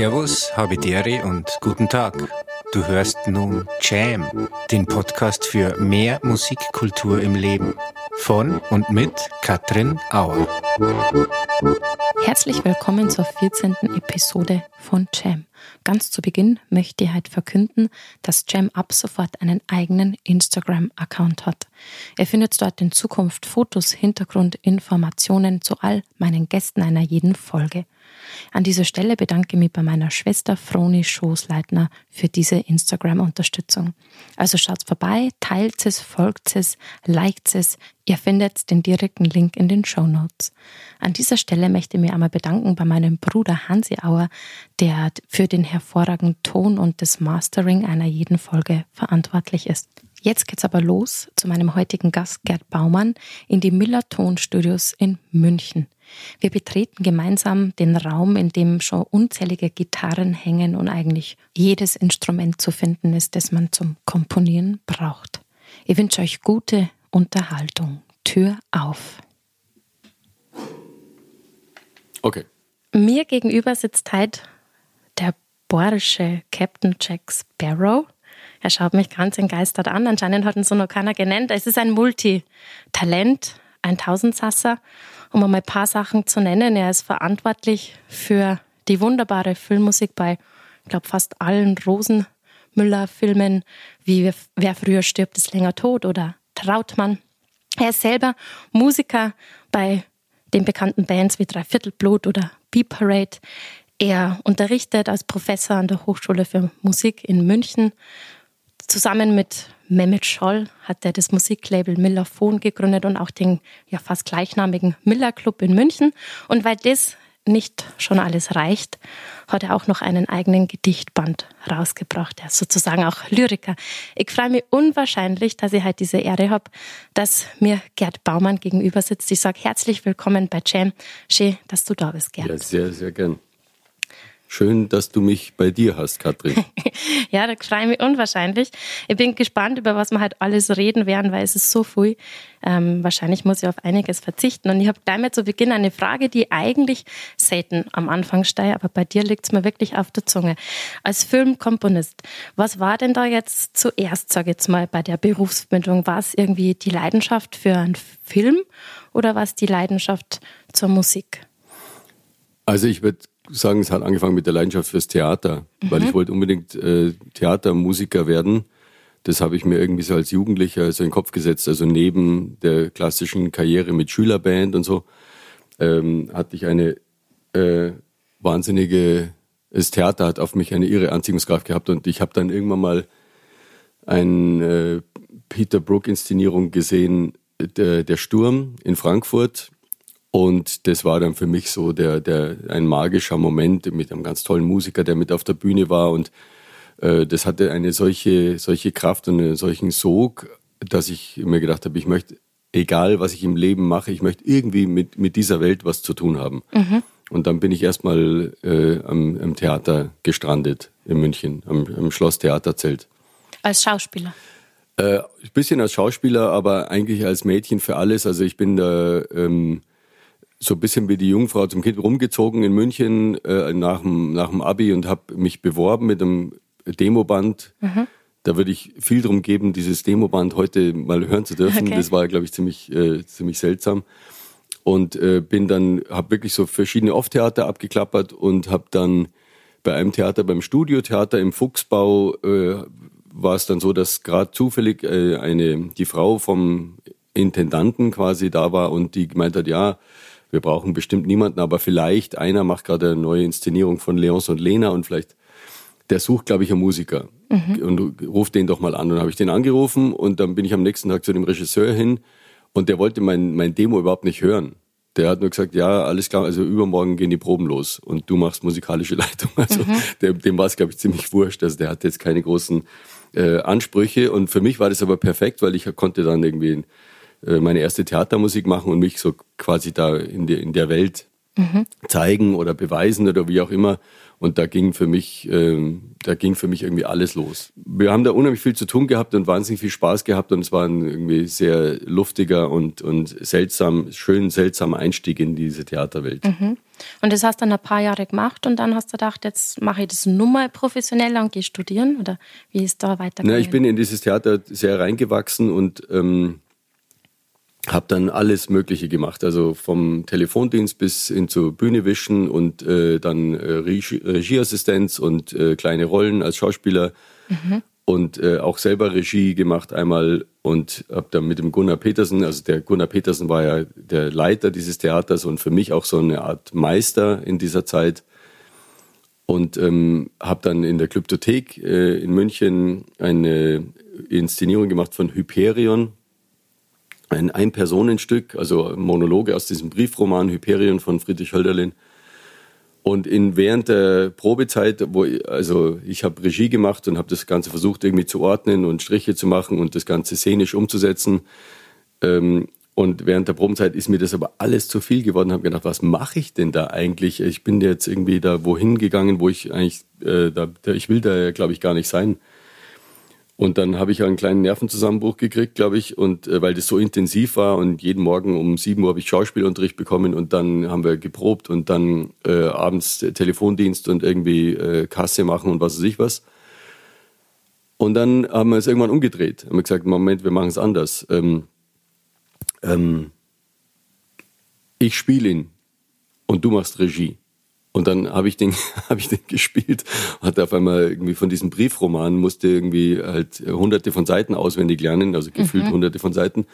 Servus, Habidere und guten Tag. Du hörst nun Jam, den Podcast für mehr Musikkultur im Leben. Von und mit Katrin Auer. Herzlich willkommen zur 14. Episode von Jam. Ganz zu Beginn möchte ich heute verkünden, dass Jam ab sofort einen eigenen Instagram-Account hat. Ihr findet dort in Zukunft Fotos, Hintergrundinformationen zu all meinen Gästen einer jeden Folge. An dieser Stelle bedanke ich mich bei meiner Schwester Froni Schoßleitner für diese Instagram-Unterstützung. Also schaut vorbei, teilt es, folgt es, liked es. Ihr findet den direkten Link in den Show Notes. An dieser Stelle möchte ich mich einmal bedanken bei meinem Bruder Hansi Auer, der für den hervorragenden Ton und das Mastering einer jeden Folge verantwortlich ist. Jetzt geht's aber los zu meinem heutigen Gast Gerd Baumann in die Miller Tonstudios in München. Wir betreten gemeinsam den Raum, in dem schon unzählige Gitarren hängen und eigentlich jedes Instrument zu finden ist, das man zum Komponieren braucht. Ich wünsche euch gute Unterhaltung. Tür auf. Okay. Mir gegenüber sitzt heute der bohrische Captain Jack Sparrow. Er schaut mich ganz entgeistert an. Anscheinend hat ihn so noch keiner genannt. Es ist ein Multitalent, ein Tausendsasser. Um einmal ein paar Sachen zu nennen, er ist verantwortlich für die wunderbare Filmmusik bei, ich glaube, fast allen Rosenmüller-Filmen, wie Wer früher stirbt, ist länger tot oder Trautmann. Er ist selber Musiker bei den bekannten Bands wie Dreiviertelblut oder B-Parade. Er unterrichtet als Professor an der Hochschule für Musik in München Zusammen mit Mehmet Scholl hat er das Musiklabel Millerphon gegründet und auch den ja fast gleichnamigen Miller Club in München. Und weil das nicht schon alles reicht, hat er auch noch einen eigenen Gedichtband rausgebracht. Er ist sozusagen auch Lyriker. Ich freue mich unwahrscheinlich, dass ich heute diese Ehre habe, dass mir Gerd Baumann gegenüber sitzt. Ich sage herzlich willkommen bei Jam. Schön, dass du da bist, Gerd. Ja, sehr, sehr gern. Schön, dass du mich bei dir hast, Katrin. ja, da freue ich mich unwahrscheinlich. Ich bin gespannt, über was wir halt alles reden werden, weil es ist so viel. Ähm, wahrscheinlich muss ich auf einiges verzichten. Und ich habe gleich mal zu Beginn eine Frage, die eigentlich selten am Anfang steigt, aber bei dir liegt es mir wirklich auf der Zunge. Als Filmkomponist, was war denn da jetzt zuerst, sage ich jetzt mal, bei der Berufsbildung? War es irgendwie die Leidenschaft für einen Film oder war es die Leidenschaft zur Musik? Also ich würde sagen, es hat angefangen mit der Leidenschaft fürs Theater, mhm. weil ich wollte unbedingt äh, Theatermusiker werden. Das habe ich mir irgendwie so als Jugendlicher so in den Kopf gesetzt. Also neben der klassischen Karriere mit Schülerband und so ähm, hatte ich eine äh, wahnsinnige, das Theater hat auf mich eine irre Anziehungskraft gehabt und ich habe dann irgendwann mal eine äh, Peter Brook Inszenierung gesehen, der, der Sturm in Frankfurt und das war dann für mich so der, der, ein magischer Moment mit einem ganz tollen Musiker, der mit auf der Bühne war. Und äh, das hatte eine solche, solche Kraft und einen solchen Sog, dass ich mir gedacht habe, ich möchte, egal was ich im Leben mache, ich möchte irgendwie mit, mit dieser Welt was zu tun haben. Mhm. Und dann bin ich erstmal äh, am, am Theater gestrandet in München, am, am Schloss Theaterzelt. Als Schauspieler? Äh, ein bisschen als Schauspieler, aber eigentlich als Mädchen für alles. Also ich bin da ähm, so ein bisschen wie die Jungfrau zum Kind rumgezogen in München äh, nach, dem, nach dem Abi und habe mich beworben mit einem Demoband. Mhm. Da würde ich viel drum geben, dieses Demoband heute mal hören zu dürfen. Okay. Das war, glaube ich, ziemlich, äh, ziemlich seltsam. Und äh, bin dann, habe wirklich so verschiedene Off-Theater abgeklappert und habe dann bei einem Theater, beim Studiotheater im Fuchsbau, äh, war es dann so, dass gerade zufällig äh, eine die Frau vom Intendanten quasi da war und die gemeint hat, ja, wir brauchen bestimmt niemanden, aber vielleicht einer macht gerade eine neue Inszenierung von Leons und Lena und vielleicht der sucht, glaube ich, einen Musiker mhm. und ruft den doch mal an. Und dann habe ich den angerufen und dann bin ich am nächsten Tag zu dem Regisseur hin und der wollte mein, mein Demo überhaupt nicht hören. Der hat nur gesagt, ja, alles klar, also übermorgen gehen die Proben los und du machst musikalische Leitung. Also mhm. dem, dem war es, glaube ich, ziemlich wurscht. Also der hat jetzt keine großen äh, Ansprüche und für mich war das aber perfekt, weil ich konnte dann irgendwie meine erste Theatermusik machen und mich so quasi da in, die, in der Welt mhm. zeigen oder beweisen oder wie auch immer. Und da ging für mich, ähm, da ging für mich irgendwie alles los. Wir haben da unheimlich viel zu tun gehabt und wahnsinnig viel Spaß gehabt und es war ein irgendwie sehr luftiger und, und seltsam, schön seltsamer Einstieg in diese Theaterwelt. Mhm. Und das hast du dann ein paar Jahre gemacht und dann hast du gedacht, jetzt mache ich das nur mal professioneller und gehe studieren oder wie ist da weitergegangen? Na, ich bin in dieses Theater sehr reingewachsen und ähm, habe dann alles Mögliche gemacht, also vom Telefondienst bis hin zur Bühne wischen und äh, dann äh, Regie Regieassistenz und äh, kleine Rollen als Schauspieler. Mhm. und äh, auch selber Regie gemacht einmal und habe dann mit dem Gunnar Petersen, also der Gunnar Petersen war ja der Leiter dieses Theaters und für mich auch so eine Art Meister in dieser Zeit. Und ähm, habe dann in der Kryptothek äh, in München eine Inszenierung gemacht von Hyperion ein Ein-Personenstück, also Monologe aus diesem Briefroman Hyperion von Friedrich Hölderlin. Und in, während der Probezeit, wo ich, also ich habe Regie gemacht und habe das Ganze versucht irgendwie zu ordnen und Striche zu machen und das Ganze szenisch umzusetzen. Ähm, und während der Probenzeit ist mir das aber alles zu viel geworden. Habe gedacht, was mache ich denn da eigentlich? Ich bin jetzt irgendwie da wohin gegangen, wo ich eigentlich, äh, da, ich will da glaube ich gar nicht sein. Und dann habe ich einen kleinen Nervenzusammenbruch gekriegt, glaube ich, und äh, weil das so intensiv war und jeden Morgen um sieben Uhr habe ich Schauspielunterricht bekommen und dann haben wir geprobt und dann äh, abends Telefondienst und irgendwie äh, Kasse machen und was weiß ich was. Und dann haben wir es irgendwann umgedreht. Haben wir gesagt, Moment, wir machen es anders. Ähm, ähm, ich spiele ihn und du machst Regie. Und dann habe ich den, habe ich den gespielt, hatte auf einmal irgendwie von diesem Briefroman musste irgendwie halt hunderte von Seiten auswendig lernen, also gefühlt mhm. hunderte von Seiten.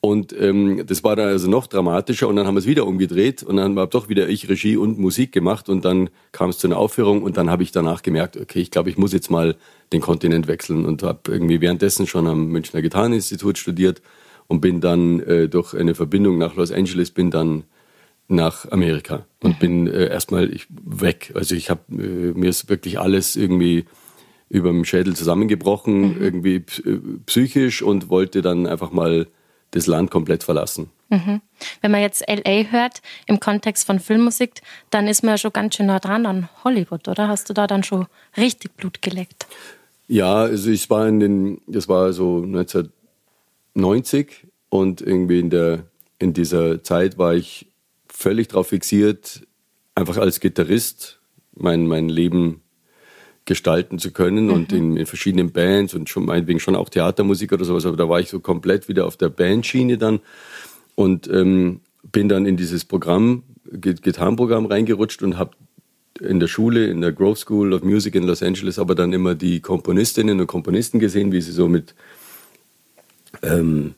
Und ähm, das war dann also noch dramatischer und dann haben wir es wieder umgedreht und dann habe doch wieder ich Regie und Musik gemacht und dann kam es zu einer Aufführung und dann habe ich danach gemerkt, okay, ich glaube, ich muss jetzt mal den Kontinent wechseln und habe irgendwie währenddessen schon am Münchner Gitarreninstitut studiert und bin dann äh, durch eine Verbindung nach Los Angeles bin dann nach Amerika und mhm. bin äh, erstmal ich, weg. Also ich habe äh, mir ist wirklich alles irgendwie über dem Schädel zusammengebrochen, mhm. irgendwie äh, psychisch und wollte dann einfach mal das Land komplett verlassen. Mhm. Wenn man jetzt LA hört im Kontext von Filmmusik, dann ist man ja schon ganz schön nah dran an Hollywood, oder? Hast du da dann schon richtig Blut geleckt? Ja, also ich war in den, das war so 1990 und irgendwie in der in dieser Zeit war ich völlig darauf fixiert, einfach als Gitarrist mein, mein Leben gestalten zu können mhm. und in, in, verschiedenen Bands und schon meinetwegen schon auch Theatermusik oder sowas, aber da war ich so komplett wieder auf der Bandschiene dann und ähm, bin dann in dieses Programm, Gitarrenprogramm reingerutscht und habe in der Schule, in der Grove School of Music in Los Angeles, aber dann immer die Komponistinnen und Komponisten gesehen, wie sie so mit ähm,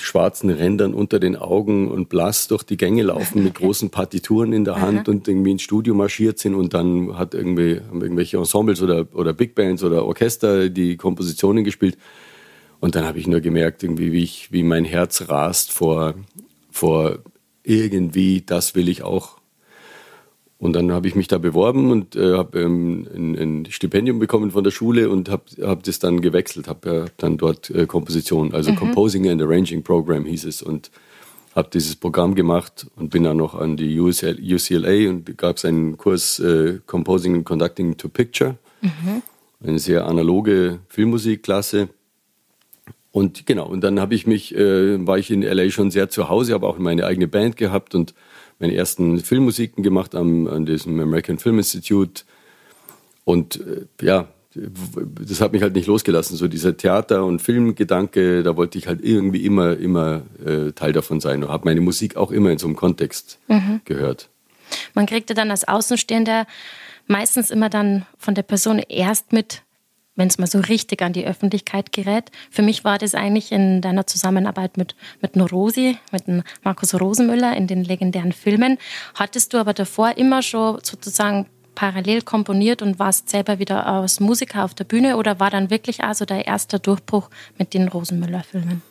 schwarzen Rändern unter den Augen und blass durch die Gänge laufen mit großen Partituren in der Hand Aha. und irgendwie ins Studio marschiert sind und dann hat irgendwie haben irgendwelche Ensembles oder, oder Big Bands oder Orchester die Kompositionen gespielt. Und dann habe ich nur gemerkt, irgendwie, wie, ich, wie mein Herz rast vor, vor irgendwie, das will ich auch und dann habe ich mich da beworben und äh, habe ähm, ein, ein, Stipendium bekommen von der Schule und habe hab das dann gewechselt, habe äh, dann dort äh, Komposition, also mhm. Composing and Arranging Program hieß es und habe dieses Programm gemacht und bin dann noch an die UCL, UCLA und gab es einen Kurs äh, Composing and Conducting to Picture, mhm. eine sehr analoge Filmmusikklasse. Und genau, und dann habe ich mich, äh, war ich in LA schon sehr zu Hause, habe auch meine eigene Band gehabt und meine ersten Filmmusiken gemacht am, an diesem American Film Institute. Und äh, ja, das hat mich halt nicht losgelassen. So dieser Theater- und Filmgedanke, da wollte ich halt irgendwie immer, immer äh, Teil davon sein und habe meine Musik auch immer in so einem Kontext mhm. gehört. Man kriegte dann als Außenstehender meistens immer dann von der Person erst mit, wenn es mal so richtig an die Öffentlichkeit gerät. Für mich war das eigentlich in deiner Zusammenarbeit mit, mit Norosi, mit Markus Rosenmüller in den legendären Filmen. Hattest du aber davor immer schon sozusagen parallel komponiert und warst selber wieder als Musiker auf der Bühne oder war dann wirklich also der erste Durchbruch mit den Rosenmüller-Filmen?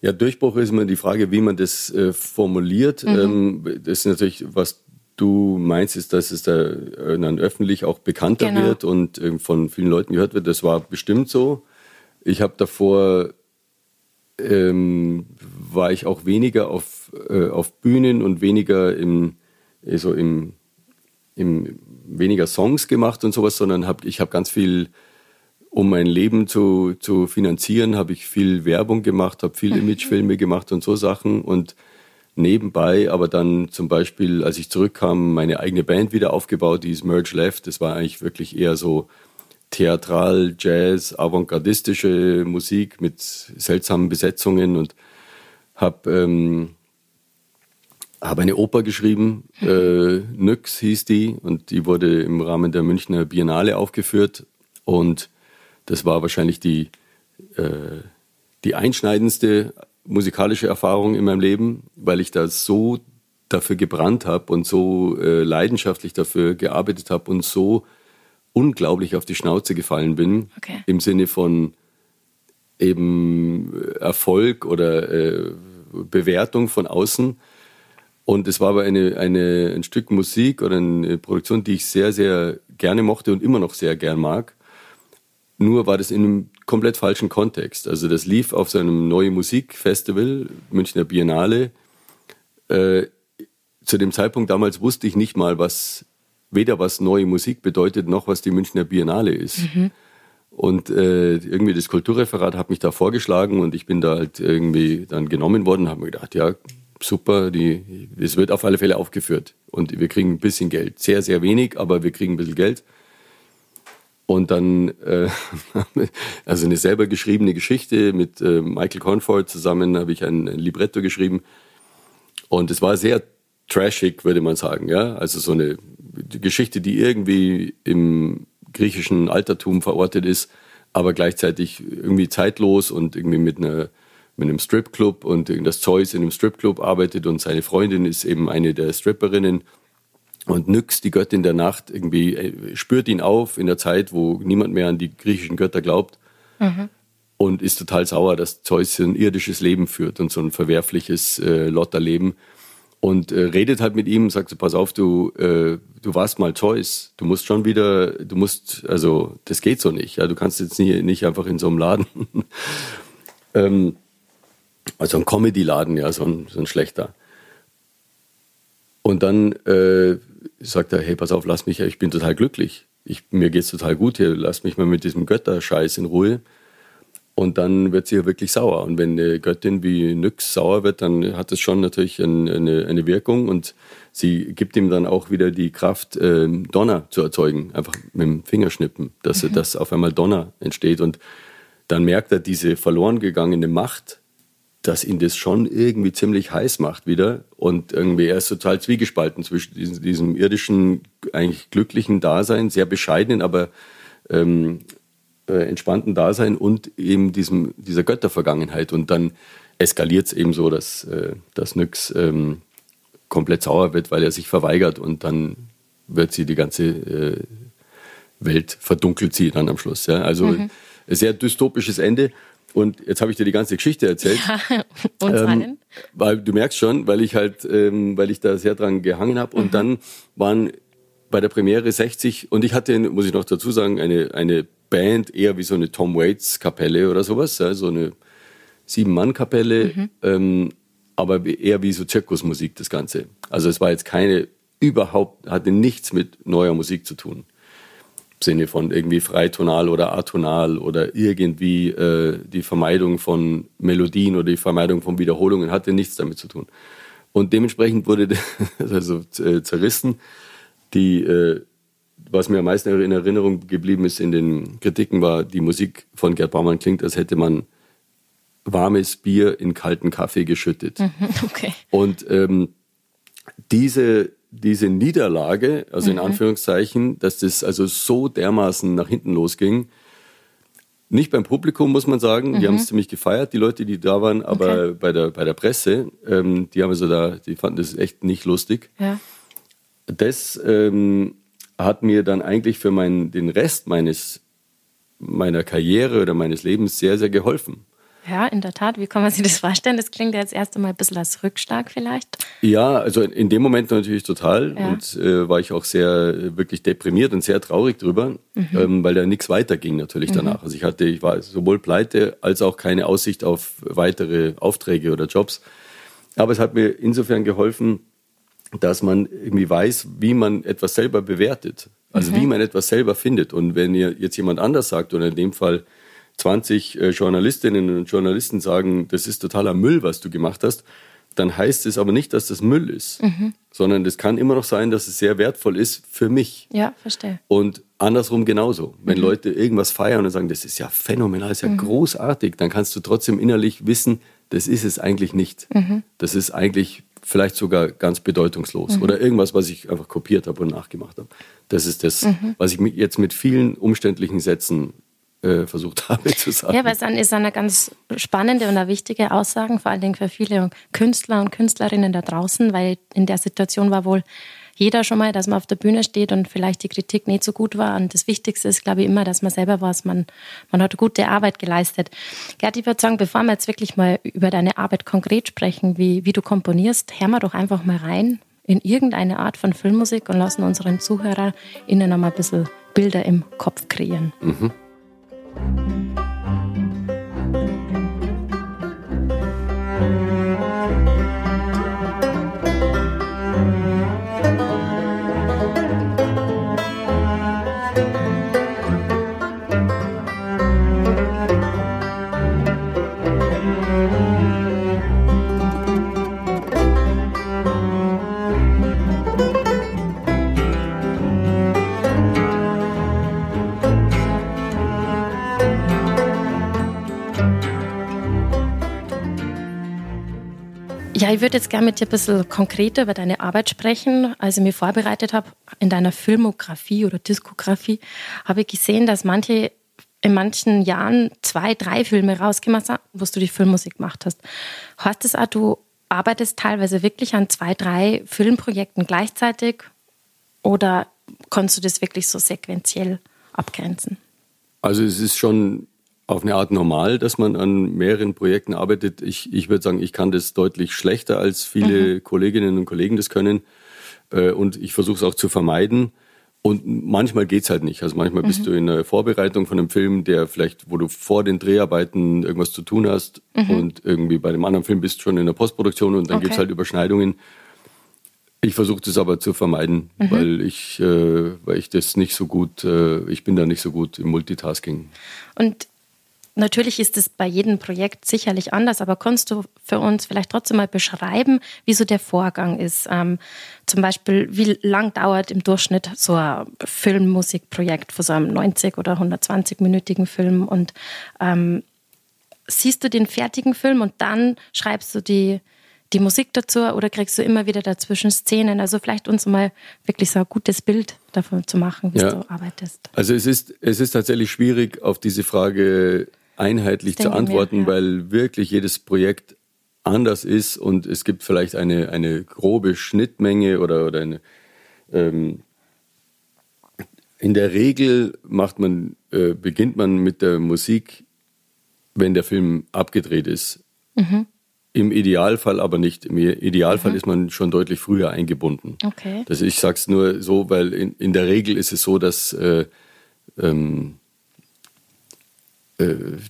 Ja, Durchbruch ist immer die Frage, wie man das äh, formuliert. Mhm. Ähm, das ist natürlich, was du meinst, ist, dass es da äh, dann öffentlich auch bekannter genau. wird und äh, von vielen Leuten gehört wird. Das war bestimmt so. Ich habe davor ähm, war ich auch weniger auf, äh, auf Bühnen und weniger im, so im, im weniger Songs gemacht und sowas, sondern hab, ich habe ganz viel, um mein Leben zu, zu finanzieren, habe ich viel Werbung gemacht, habe viel. Imagefilme gemacht und so Sachen und nebenbei, aber dann zum Beispiel, als ich zurückkam, meine eigene Band wieder aufgebaut, die ist Merge Left. Das war eigentlich wirklich eher so Theatral, Jazz, avantgardistische Musik mit seltsamen Besetzungen und habe ähm, hab eine Oper geschrieben, äh, Nyx hieß die, und die wurde im Rahmen der Münchner Biennale aufgeführt. Und das war wahrscheinlich die, äh, die einschneidendste musikalische Erfahrung in meinem Leben, weil ich da so dafür gebrannt habe und so äh, leidenschaftlich dafür gearbeitet habe und so unglaublich auf die Schnauze gefallen bin. Okay. Im Sinne von eben Erfolg oder äh, Bewertung von außen. Und es war aber eine, eine, ein Stück Musik oder eine Produktion, die ich sehr, sehr gerne mochte und immer noch sehr gern mag. Nur war das in einem komplett falschen Kontext. Also das lief auf so einem neuen Musikfestival, Münchner Biennale. Äh, zu dem Zeitpunkt damals wusste ich nicht mal, was weder was neue Musik bedeutet, noch was die Münchner Biennale ist. Mhm. Und äh, irgendwie das Kulturreferat hat mich da vorgeschlagen und ich bin da halt irgendwie dann genommen worden, habe mir gedacht, ja, super, die, es wird auf alle Fälle aufgeführt und wir kriegen ein bisschen Geld. Sehr, sehr wenig, aber wir kriegen ein bisschen Geld. Und dann, äh, also eine selber geschriebene Geschichte mit äh, Michael Cornford zusammen habe ich ein, ein Libretto geschrieben. Und es war sehr trashig, würde man sagen, ja. Also so eine Geschichte, die irgendwie im griechischen Altertum verortet ist, aber gleichzeitig irgendwie zeitlos und irgendwie mit einer mit einem Stripclub und das Zeus in einem Stripclub arbeitet und seine Freundin ist eben eine der Stripperinnen und Nyx, die Göttin der Nacht, irgendwie äh, spürt ihn auf in der Zeit, wo niemand mehr an die griechischen Götter glaubt. Mhm. und ist total sauer, dass Zeus ein irdisches Leben führt und so ein verwerfliches äh, Lotterleben. Und äh, redet halt mit ihm, sagt so, pass auf, du, äh, du warst mal Zeus, du musst schon wieder, du musst, also das geht so nicht, ja, du kannst jetzt nie, nicht einfach in so einem Laden, ähm, also ein Comedy-Laden, ja, so ein, so ein schlechter. Und dann äh, sagt er, hey, pass auf, lass mich, ich bin total glücklich, ich, mir geht's total gut hier, lass mich mal mit diesem Götterscheiß in Ruhe. Und dann wird sie ja wirklich sauer. Und wenn eine Göttin wie Nyx sauer wird, dann hat das schon natürlich ein, eine, eine Wirkung. Und sie gibt ihm dann auch wieder die Kraft, äh, Donner zu erzeugen. Einfach mit dem Fingerschnippen, dass, mhm. dass auf einmal Donner entsteht. Und dann merkt er diese verloren gegangene Macht, dass ihn das schon irgendwie ziemlich heiß macht wieder. Und irgendwie er ist total zwiegespalten zwischen diesem, diesem irdischen, eigentlich glücklichen Dasein, sehr bescheidenen, aber ähm, äh, entspannten Dasein und eben diesem, dieser Göttervergangenheit. Und dann eskaliert es eben so, dass, äh, dass Nyx ähm, komplett sauer wird, weil er sich verweigert und dann wird sie die ganze äh, Welt verdunkelt sie dann am Schluss. Ja? Also mhm. ein sehr dystopisches Ende. Und jetzt habe ich dir die ganze Geschichte erzählt. Ja, und ähm, weil du merkst schon, weil ich halt, ähm, weil ich da sehr dran gehangen habe. Und mhm. dann waren bei der Premiere 60 und ich hatte, muss ich noch dazu sagen, eine, eine Band eher wie so eine Tom Waits Kapelle oder sowas, ja, so eine Sieben-Mann-Kapelle, mhm. ähm, aber eher wie so Zirkusmusik das Ganze. Also es war jetzt keine, überhaupt, hatte nichts mit neuer Musik zu tun. Sinne von irgendwie freitonal oder atonal oder irgendwie äh, die Vermeidung von Melodien oder die Vermeidung von Wiederholungen hatte nichts damit zu tun. Und dementsprechend wurde das also äh, zerrissen. Die äh, was mir am meisten in Erinnerung geblieben ist in den Kritiken, war, die Musik von Gerd Baumann klingt, als hätte man warmes Bier in kalten Kaffee geschüttet. Mhm, okay. Und ähm, diese, diese Niederlage, also in mhm. Anführungszeichen, dass das also so dermaßen nach hinten losging, nicht beim Publikum, muss man sagen. Mhm. Die haben es ziemlich gefeiert, die Leute, die da waren, aber okay. bei, der, bei der Presse, ähm, die haben also da, die fanden das echt nicht lustig. Ja. Das ähm, hat mir dann eigentlich für mein, den Rest meines, meiner Karriere oder meines Lebens sehr, sehr geholfen. Ja, in der Tat. Wie kann man sich das vorstellen? Das klingt ja jetzt erst einmal ein bisschen als Rückschlag vielleicht. Ja, also in dem Moment natürlich total. Ja. Und äh, war ich auch sehr äh, wirklich deprimiert und sehr traurig drüber, mhm. ähm, weil da nichts weiterging natürlich mhm. danach. Also ich hatte, ich war sowohl pleite als auch keine Aussicht auf weitere Aufträge oder Jobs. Aber es hat mir insofern geholfen, dass man irgendwie weiß, wie man etwas selber bewertet. Also mhm. wie man etwas selber findet. Und wenn ihr jetzt jemand anders sagt, oder in dem Fall 20 äh, Journalistinnen und Journalisten sagen, das ist totaler Müll, was du gemacht hast, dann heißt es aber nicht, dass das Müll ist, mhm. sondern es kann immer noch sein, dass es sehr wertvoll ist für mich. Ja, verstehe. Und andersrum genauso. Wenn mhm. Leute irgendwas feiern und sagen, das ist ja phänomenal, das ist ja mhm. großartig, dann kannst du trotzdem innerlich wissen, das ist es eigentlich nicht. Mhm. Das ist eigentlich vielleicht sogar ganz bedeutungslos mhm. oder irgendwas, was ich einfach kopiert habe und nachgemacht habe. Das ist das, mhm. was ich jetzt mit vielen umständlichen Sätzen äh, versucht habe zu sagen. Ja, weil es ist eine ganz spannende und eine wichtige Aussage, vor allen Dingen für viele Künstler und Künstlerinnen da draußen, weil in der Situation war wohl jeder schon mal, dass man auf der Bühne steht und vielleicht die Kritik nicht so gut war. Und das Wichtigste ist, glaube ich, immer, dass man selber weiß, man, man hat gute Arbeit geleistet. Gerd, ich würde sagen, bevor wir jetzt wirklich mal über deine Arbeit konkret sprechen, wie, wie du komponierst, hören wir doch einfach mal rein in irgendeine Art von Filmmusik und lassen unseren ZuhörerInnen noch mal ein bisschen Bilder im Kopf kreieren. Mhm. Ja, ich würde jetzt gerne mit dir ein bisschen konkreter über deine Arbeit sprechen. Als ich mich vorbereitet habe in deiner Filmografie oder Diskografie, habe ich gesehen, dass manche in manchen Jahren zwei, drei Filme rausgemacht haben, wo du die Filmmusik gemacht hast. Heißt das auch, du arbeitest teilweise wirklich an zwei, drei Filmprojekten gleichzeitig oder kannst du das wirklich so sequenziell abgrenzen? Also es ist schon auf eine Art normal, dass man an mehreren Projekten arbeitet. Ich, ich würde sagen, ich kann das deutlich schlechter, als viele mhm. Kolleginnen und Kollegen das können. Äh, und ich versuche es auch zu vermeiden. Und manchmal geht's halt nicht. Also manchmal mhm. bist du in der Vorbereitung von einem Film, der vielleicht, wo du vor den Dreharbeiten irgendwas zu tun hast mhm. und irgendwie bei dem anderen Film bist du schon in der Postproduktion und dann okay. gibt's halt Überschneidungen. Ich versuche das aber zu vermeiden, mhm. weil ich, äh, weil ich das nicht so gut, äh, ich bin da nicht so gut im Multitasking. Und Natürlich ist es bei jedem Projekt sicherlich anders, aber kannst du für uns vielleicht trotzdem mal beschreiben, wie so der Vorgang ist? Ähm, zum Beispiel, wie lang dauert im Durchschnitt so ein Filmmusikprojekt von so einem 90 oder 120-minütigen Film? Und ähm, siehst du den fertigen Film und dann schreibst du die, die Musik dazu oder kriegst du immer wieder dazwischen Szenen? Also vielleicht uns mal wirklich so ein gutes Bild davon zu machen, wie ja. du arbeitest. Also es ist, es ist tatsächlich schwierig, auf diese Frage einheitlich zu antworten, mir, ja. weil wirklich jedes Projekt anders ist und es gibt vielleicht eine, eine grobe Schnittmenge oder, oder eine. Ähm, in der Regel macht man, äh, beginnt man mit der Musik, wenn der Film abgedreht ist. Mhm. Im Idealfall aber nicht. Im Idealfall mhm. ist man schon deutlich früher eingebunden. Okay. Das, ich sage es nur so, weil in, in der Regel ist es so, dass äh, ähm, äh,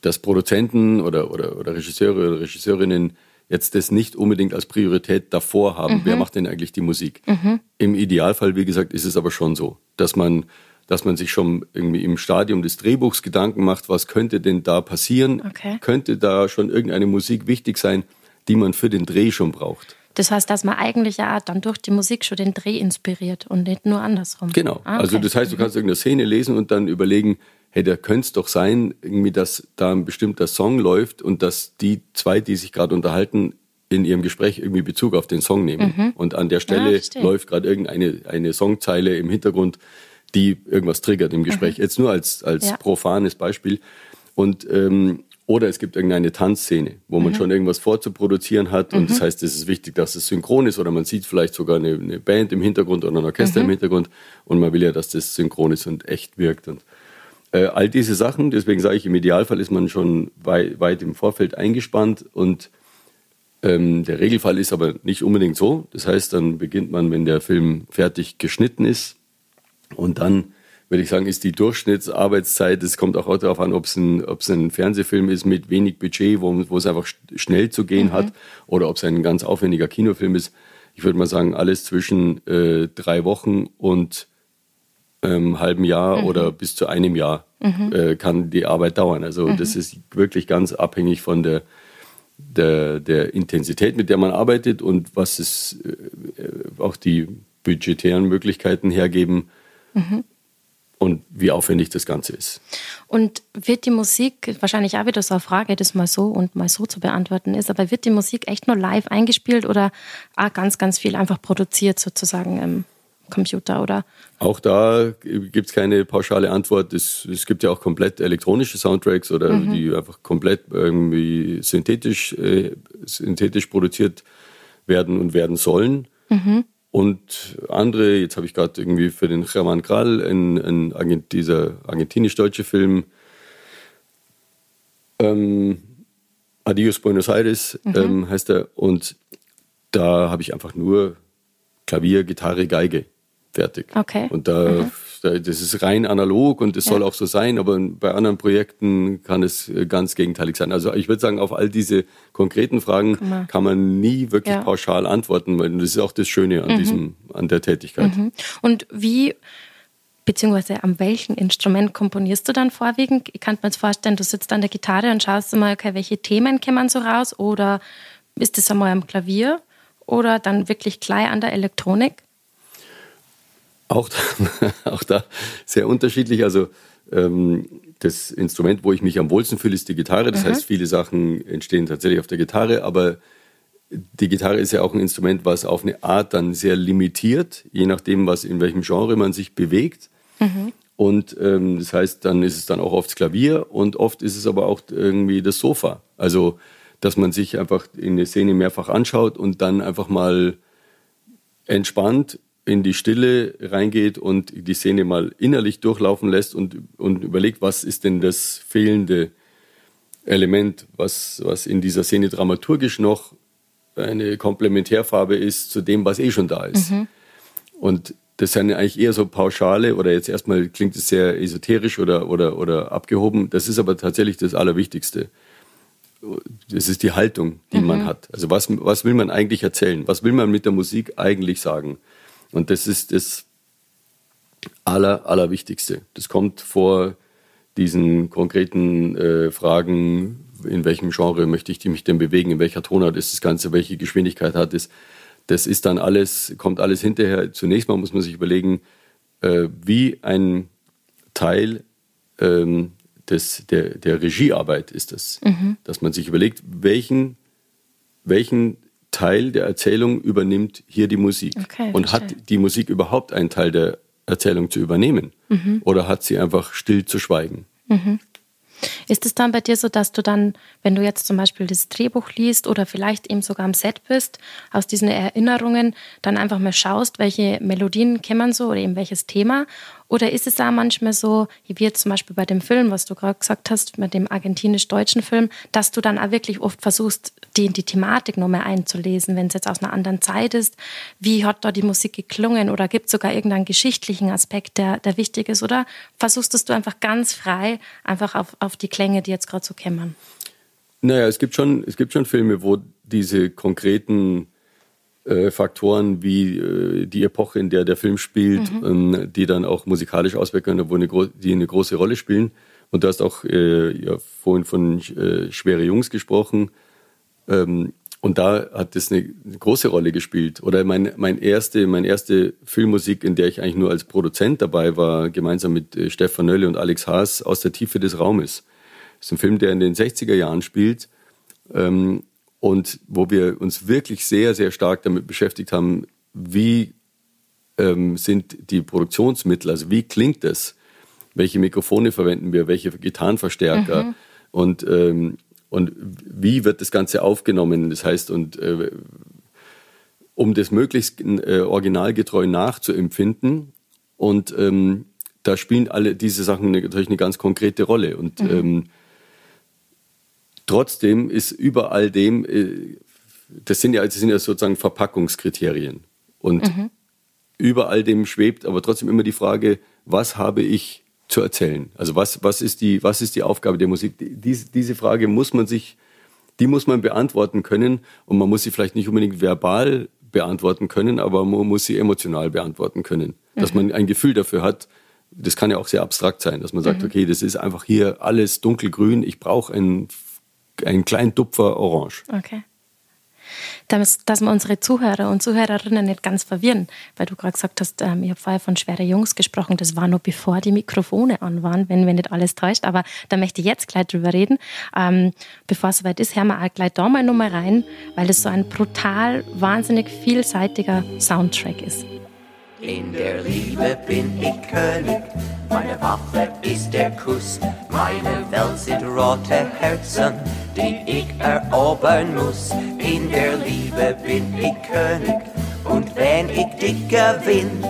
dass Produzenten oder, oder, oder Regisseure oder Regisseurinnen jetzt das nicht unbedingt als Priorität davor haben. Mhm. Wer macht denn eigentlich die Musik? Mhm. Im Idealfall, wie gesagt, ist es aber schon so, dass man, dass man sich schon irgendwie im Stadium des Drehbuchs Gedanken macht, was könnte denn da passieren? Okay. Könnte da schon irgendeine Musik wichtig sein, die man für den Dreh schon braucht? Das heißt, dass man eigentlich ja dann durch die Musik schon den Dreh inspiriert und nicht nur andersrum. Genau. Ah, also okay. Also das heißt, du kannst irgendeine Szene lesen und dann überlegen, hey, da könnte es doch sein, irgendwie, dass da ein bestimmter Song läuft und dass die zwei, die sich gerade unterhalten, in ihrem Gespräch irgendwie Bezug auf den Song nehmen. Mhm. Und an der Stelle ja, läuft gerade irgendeine eine Songzeile im Hintergrund, die irgendwas triggert im Gespräch. Mhm. Jetzt nur als, als ja. profanes Beispiel. Und ähm, oder es gibt irgendeine Tanzszene, wo man mhm. schon irgendwas vorzuproduzieren hat und das mhm. heißt, es ist wichtig, dass es synchron ist oder man sieht vielleicht sogar eine, eine Band im Hintergrund oder ein Orchester im mhm. Hintergrund und man will ja, dass das synchron ist und echt wirkt. Und Äh, all diese Sachen, deswegen sage ich, im Idealfall ist man schon weit, weit im Vorfeld eingespannt und ähm, der Regelfall ist aber nicht unbedingt so. Das heißt, dann beginnt man, wenn der Film fertig geschnitten ist und dann würde ich sagen, ist die Durchschnittsarbeitszeit, es kommt auch darauf an, ob es ein, ein Fernsehfilm ist mit wenig Budget, wo, wo es einfach schnell zu gehen mhm. hat, oder ob es ein ganz aufwendiger Kinofilm ist. Ich würde mal sagen, alles zwischen äh, drei Wochen und ähm, halben Jahr mhm. oder bis zu einem Jahr mhm. äh, kann die Arbeit dauern. Also mhm. das ist wirklich ganz abhängig von der, der, der Intensität, mit der man arbeitet und was es äh, auch die budgetären Möglichkeiten hergeben mhm. und wie aufwendig das Ganze ist. Und wird die Musik, wahrscheinlich auch wieder so eine Frage, das mal so und mal so zu beantworten ist, aber wird die Musik echt nur live eingespielt oder auch ganz, ganz viel einfach produziert sozusagen? Computer, oder? Auch da gibt es keine pauschale Antwort. Es, es, gibt ja auch komplett elektronische Soundtracks oder mhm. die einfach komplett irgendwie synthetisch, äh, synthetisch produziert werden und werden sollen. Mhm. Und andere, jetzt habe ich gerade irgendwie für den German Kral, ein, ein Argent, dieser argentinisch-deutsche Film, ähm, Adios Buenos Aires mhm. ähm, heißt er. Und da habe ich einfach nur Klavier, Gitarre, Geige fertig. Okay. Und da, mhm. da das ist rein analog und es ja. soll auch so sein, aber bei anderen Projekten kann es äh, ganz gegenteilig sein. Also ich würde sagen, auf all diese konkreten Fragen mhm. kann man nie wirklich ja. pauschal antworten, weil das ist auch das Schöne an mhm. diesem, an der Tätigkeit. Mhm. Und wie beziehungsweise an welchem Instrument komponierst du dann vorwiegend? Ich kann mir jetzt vorstellen, du sitzt an der Gitarre und schaust mal, okay, welche Themen kommen so raus oder ist das einmal am Klavier oder dann wirklich gleich an der Elektronik? Auch da, auch da sehr unterschiedlich. Also ähm, das Instrument, wo ich mich am wohlsten fühle, ist die Gitarre. Das mhm. heißt, viele Sachen entstehen tatsächlich auf der Gitarre, aber die Gitarre ist ja auch ein Instrument, was auf eine Art dann sehr limitiert, je nachdem, was in welchem Genre man sich bewegt. Mhm. Und ähm, das heißt, dann ist es dann auch oft das Klavier und oft ist es aber auch irgendwie das Sofa. Also, dass man sich einfach in der Szene mehrfach anschaut und dann einfach mal entspannt in die Stille reingeht und die Szene mal innerlich durchlaufen lässt und, und überlegt, was ist denn das fehlende Element, was, was in dieser Szene dramaturgisch noch eine Komplementärfarbe ist zu dem, was eh schon da ist. Mhm. Und das sind eigentlich eher so pauschale oder jetzt erstmal klingt es sehr esoterisch oder, oder, oder abgehoben. Das ist aber tatsächlich das Allerwichtigste. Das ist die Haltung, die mhm. man hat. Also was, was will man eigentlich erzählen? Was will man mit der Musik eigentlich sagen? Und das ist das Aller, Allerwichtigste. Das kommt vor diesen konkreten äh, Fragen, in welchem Genre möchte ich mich denn bewegen, in welcher Tonart ist das Ganze, welche Geschwindigkeit hat es. Das ist dann alles, kommt alles hinterher. Zunächst mal muss man sich überlegen, äh, wie ein Teil ähm, des, der, der Regiearbeit ist das. Mhm. Dass man sich überlegt, welchen, welchen Teil der Erzählung übernimmt hier die Musik. Okay, und hat die Musik überhaupt einen Teil der Erzählung zu übernehmen? Mhm. Oder hat sie einfach still zu schweigen? Mhm. Ist es dann bei dir so, dass du dann, wenn du jetzt zum Beispiel das Drehbuch liest oder vielleicht eben sogar am Set bist, aus diesen Erinnerungen dann einfach mal schaust, welche Melodien kämmern so oder eben welches Thema? Oder ist es da manchmal so, wie jetzt zum Beispiel bei dem Film, was du gerade gesagt hast, mit dem argentinisch-deutschen Film, dass du dann auch wirklich oft versuchst, die, die Thematik nochmal einzulesen, wenn es jetzt aus einer anderen Zeit ist? Wie hat da die Musik geklungen? Oder gibt es sogar irgendeinen geschichtlichen Aspekt, der, der wichtig ist? Oder versuchst du einfach ganz frei einfach auf, auf die Klänge, die jetzt gerade so kämmern? Naja, es gibt schon, es gibt schon Filme, wo diese konkreten äh, Faktoren wie äh, die Epoche, in der der Film spielt, mhm. ähm, die dann auch musikalisch auswirken, wo eine, die eine große Rolle spielen. Und du hast auch äh, ja, vorhin von äh, Schwere Jungs gesprochen. Ähm, und da hat das eine, eine große Rolle gespielt. Oder mein, mein erste, meine erste Filmmusik, in der ich eigentlich nur als Produzent dabei war, gemeinsam mit äh, Stefan Nölle und Alex Haas, aus der Tiefe des Raumes. Das ist ein Film, der in den 60er Jahren spielt. Ähm, und wo wir uns wirklich sehr, sehr stark damit beschäftigt haben, wie ähm, sind die Produktionsmittel, also wie klingt es, welche Mikrofone verwenden wir, welche Gitarrenverstärker mhm. und, ähm, und wie wird das Ganze aufgenommen. Das heißt, und äh, um das möglichst äh, originalgetreu nachzuempfinden und ähm, da spielen alle diese Sachen natürlich eine ganz konkrete Rolle. Und mhm. ähm, trotzdem ist über all dem, äh, das sind ja, das sind ja sozusagen Verpackungskriterien. Und mhm. über all dem schwebt aber trotzdem immer die Frage, was habe ich zu erzählen? Also was, was, ist, die, was ist die Aufgabe der Musik? Diese, diese Frage muss man sich, die muss man beantworten können und man muss sie vielleicht nicht unbedingt verbal beantworten können, aber man muss sie emotional beantworten können. Dass mhm. man ein Gefühl dafür hat, das kann ja auch sehr abstrakt sein, dass man sagt, mhm. okay, das ist einfach hier alles dunkelgrün, ich brauche einen, einen kleinen Tupfer Orange. Okay dass, dass wir unsere Zuhörer und Zuhörerinnen nicht ganz verwirren, weil du gerade gesagt hast, ähm, ich habe vorher von schwere Jungs gesprochen, das war noch bevor die Mikrofone an waren, wenn mir nicht alles täuscht, aber da möchte ich jetzt gleich drüber reden. Ähm, bevor es soweit ist, hören wir auch gleich da mal nochmal rein, weil es so ein brutal, wahnsinnig vielseitiger Soundtrack ist. In der Liebe bin ich König, meine Waffe ist der Kuss, meine Welt sind rote Herzen, die ich erobern muss. In der Liebe bin ich König, und wenn ich dich gewinn,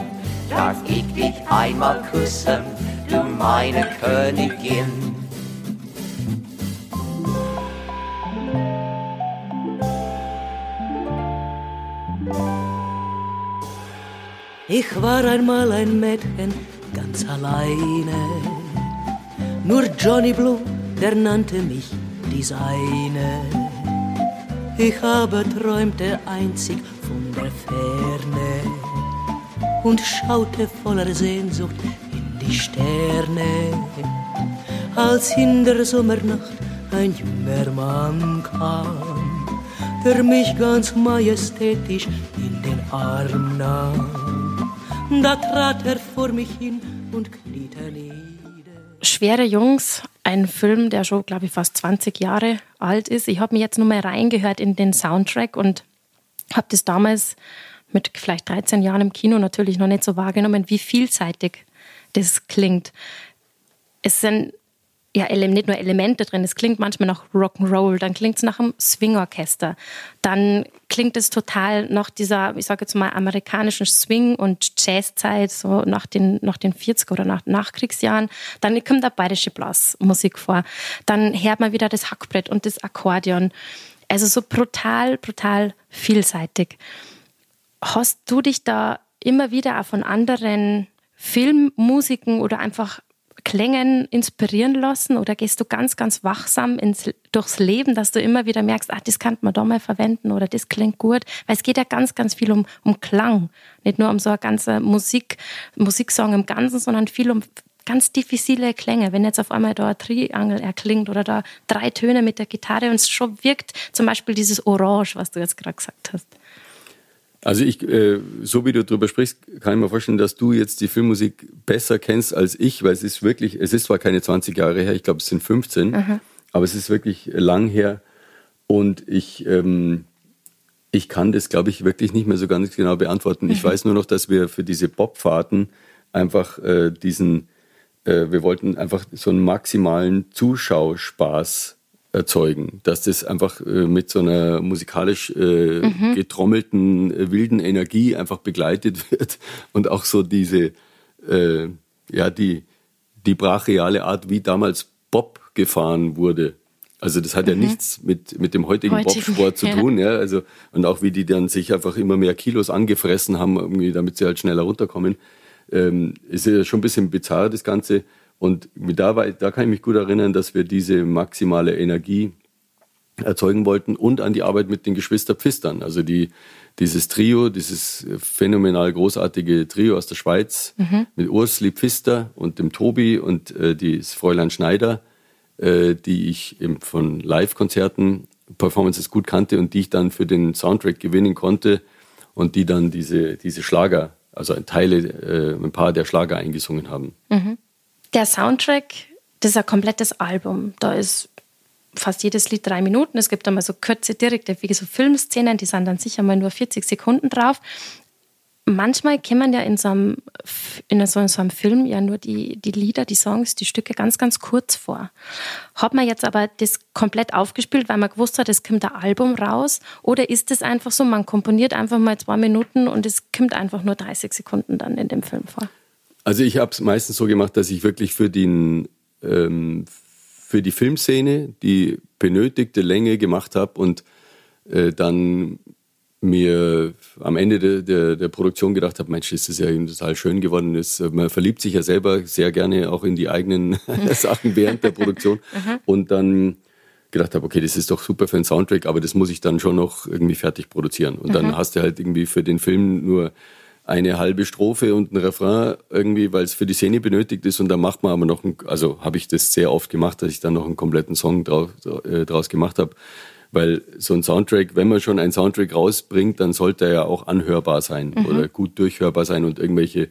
darf ich dich einmal küssen, du meine Königin. Ich war einmal ein Mädchen ganz alleine. Nur Johnny Blue, der nannte mich die Seine. Ich aber träumte einzig von der Ferne und schaute voller Sehnsucht in die Sterne. Als in der Sommernacht ein junger Mann kam, der mich ganz majestätisch in den Arm nahm da trat er vor mich hin und kniete nieder. Schwere Jungs, ein Film, der schon, glaube ich, fast 20 Jahre alt ist. Ich habe mir jetzt nur mal reingehört in den Soundtrack und habe das damals mit vielleicht 13 Jahren im Kino natürlich noch nicht so wahrgenommen, wie vielseitig das klingt. Es sind ja, nicht nur Elemente drin. Es klingt manchmal nach Rock'n'Roll, dann klingt es nach einem Swing-Orchester. Dann klingt es total nach dieser, ich sage jetzt mal, amerikanischen Swing- und Jazzzeit, so nach den, nach den 40er oder nach Nachkriegsjahren. Dann kommt da bayerische Blasmusik vor. Dann hört man wieder das Hackbrett und das Akkordeon. Also so brutal, brutal vielseitig. Hast du dich da immer wieder auch von anderen Filmmusiken oder einfach Klängen inspirieren lassen oder gehst du ganz, ganz wachsam ins, durchs Leben, dass du immer wieder merkst, ah, das kann man da mal verwenden oder das klingt gut? Weil es geht ja ganz, ganz viel um, um Klang. Nicht nur um so eine ganze Musik, Musiksong im Ganzen, sondern viel um ganz diffizile Klänge. Wenn jetzt auf einmal da ein Triangel erklingt oder da drei Töne mit der Gitarre und es schon wirkt, zum Beispiel dieses Orange, was du jetzt gerade gesagt hast. Also ich, äh, so wie du darüber sprichst, kann ich mir vorstellen, dass du jetzt die Filmmusik besser kennst als ich, weil es ist wirklich, es ist zwar keine 20 Jahre her, ich glaube es sind 15, Aha. aber es ist wirklich lang her und ich, ähm, ich kann das, glaube ich, wirklich nicht mehr so ganz genau beantworten. Mhm. Ich weiß nur noch, dass wir für diese Bobfahrten einfach äh, diesen, äh, wir wollten einfach so einen maximalen Zuschauerspaß erzeugen, dass das einfach äh, mit so einer musikalisch äh, mhm. getrommelten äh, wilden Energie einfach begleitet wird und auch so diese ja die die brachiale Art, wie damals Bob gefahren wurde. Also das hat mhm. ja nichts mit mit dem heutigen Heutige, Bobsport zu tun, ja. Also und auch wie die dann sich einfach immer mehr Kilos angefressen haben, irgendwie, damit sie halt schneller runterkommen. Ähm, ist ja schon ein bisschen bizarr das Ganze. Und da, war, da kann ich mich gut erinnern, dass wir diese maximale Energie erzeugen wollten und an die Arbeit mit den Geschwisterpfistern. Also die, dieses Trio, dieses phänomenal großartige Trio aus der Schweiz mhm. mit Ursli Pfister und dem Tobi und äh, das Fräulein Schneider, äh, die ich eben von Live-Konzerten, Performances gut kannte und die ich dann für den Soundtrack gewinnen konnte und die dann diese, diese Schlager, also Teile, äh, ein paar der Schlager eingesungen haben. Mhm. Der Soundtrack, das ist ein komplettes Album. Da ist fast jedes Lied drei Minuten. Es gibt einmal so kurze, direkte, wie so Filmszenen, die sind dann sicher mal nur 40 Sekunden drauf. Manchmal man ja in so einem, in so einem Film ja nur die, die Lieder, die Songs, die Stücke ganz, ganz kurz vor. Hat man jetzt aber das komplett aufgespielt, weil man gewusst hat, es kommt ein Album raus? Oder ist es einfach so, man komponiert einfach mal zwei Minuten und es kommt einfach nur 30 Sekunden dann in dem Film vor? Also ich habe es meistens so gemacht, dass ich wirklich für den ähm, für die Filmszene die benötigte Länge gemacht habe und äh, dann mir am Ende de, de, der Produktion gedacht habe, Mensch, ist das ja total schön geworden. Das, man verliebt sich ja selber sehr gerne auch in die eigenen Sachen während der Produktion. Mhm. und dann gedacht habe, okay, das ist doch super für einen Soundtrack, aber das muss ich dann schon noch irgendwie fertig produzieren. Und dann mhm. hast du halt irgendwie für den Film nur eine halbe Strophe und ein Refrain irgendwie, weil es für die Szene benötigt ist und dann macht man aber noch, ein, also habe ich das sehr oft gemacht, dass ich dann noch einen kompletten Song draus, äh, draus gemacht habe, weil so ein Soundtrack, wenn man schon einen Soundtrack rausbringt, dann sollte er ja auch anhörbar sein mhm. oder gut durchhörbar sein und irgendwelche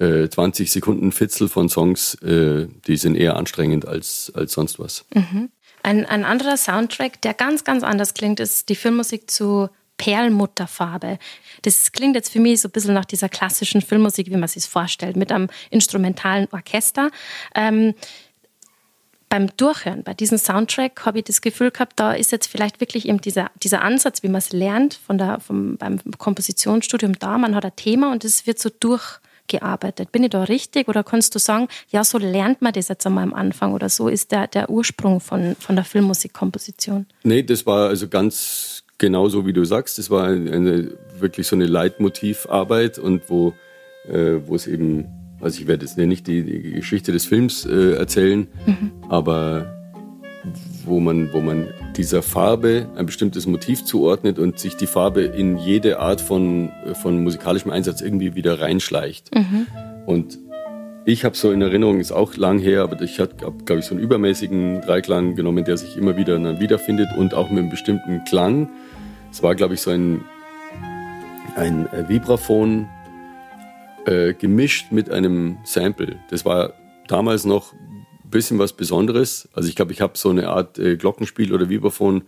äh, 20 Sekunden Fitzel von Songs, äh, die sind eher anstrengend als, als sonst was. Mhm. Ein, ein anderer Soundtrack, der ganz, ganz anders klingt, ist die Filmmusik zu Perlmutterfarbe. Das klingt jetzt für mich so ein bisschen nach dieser klassischen Filmmusik, wie man sich vorstellt, mit einem instrumentalen Orchester. Ähm, beim Durchhören, bei diesem Soundtrack, habe ich das Gefühl gehabt, da ist jetzt vielleicht wirklich eben dieser, dieser Ansatz, wie man es lernt von der, vom, beim Kompositionsstudium da. Man hat ein Thema und es wird so durchgearbeitet. Bin ich da richtig oder kannst du sagen, ja, so lernt man das jetzt einmal am Anfang oder so ist der, der Ursprung von, von der Filmmusikkomposition? Nee, das war also ganz genauso wie du sagst, es war eine, wirklich so eine Leitmotivarbeit und wo, äh, wo es eben, also ich werde jetzt nicht die, die Geschichte des Films äh, erzählen, mhm. aber wo man, wo man dieser Farbe ein bestimmtes Motiv zuordnet und sich die Farbe in jede Art von, von musikalischem Einsatz irgendwie wieder reinschleicht. Mhm. Und ich habe so in Erinnerung, ist auch lang her, aber ich habe, glaube ich, so einen übermäßigen Dreiklang genommen, der sich immer wieder wiederfindet und auch mit einem bestimmten Klang. Es war, glaube ich, so ein, ein äh, Vibraphon äh, gemischt mit einem Sample. Das war damals noch ein bisschen was Besonderes. Also ich glaube, ich habe so eine Art äh, Glockenspiel oder Vibraphon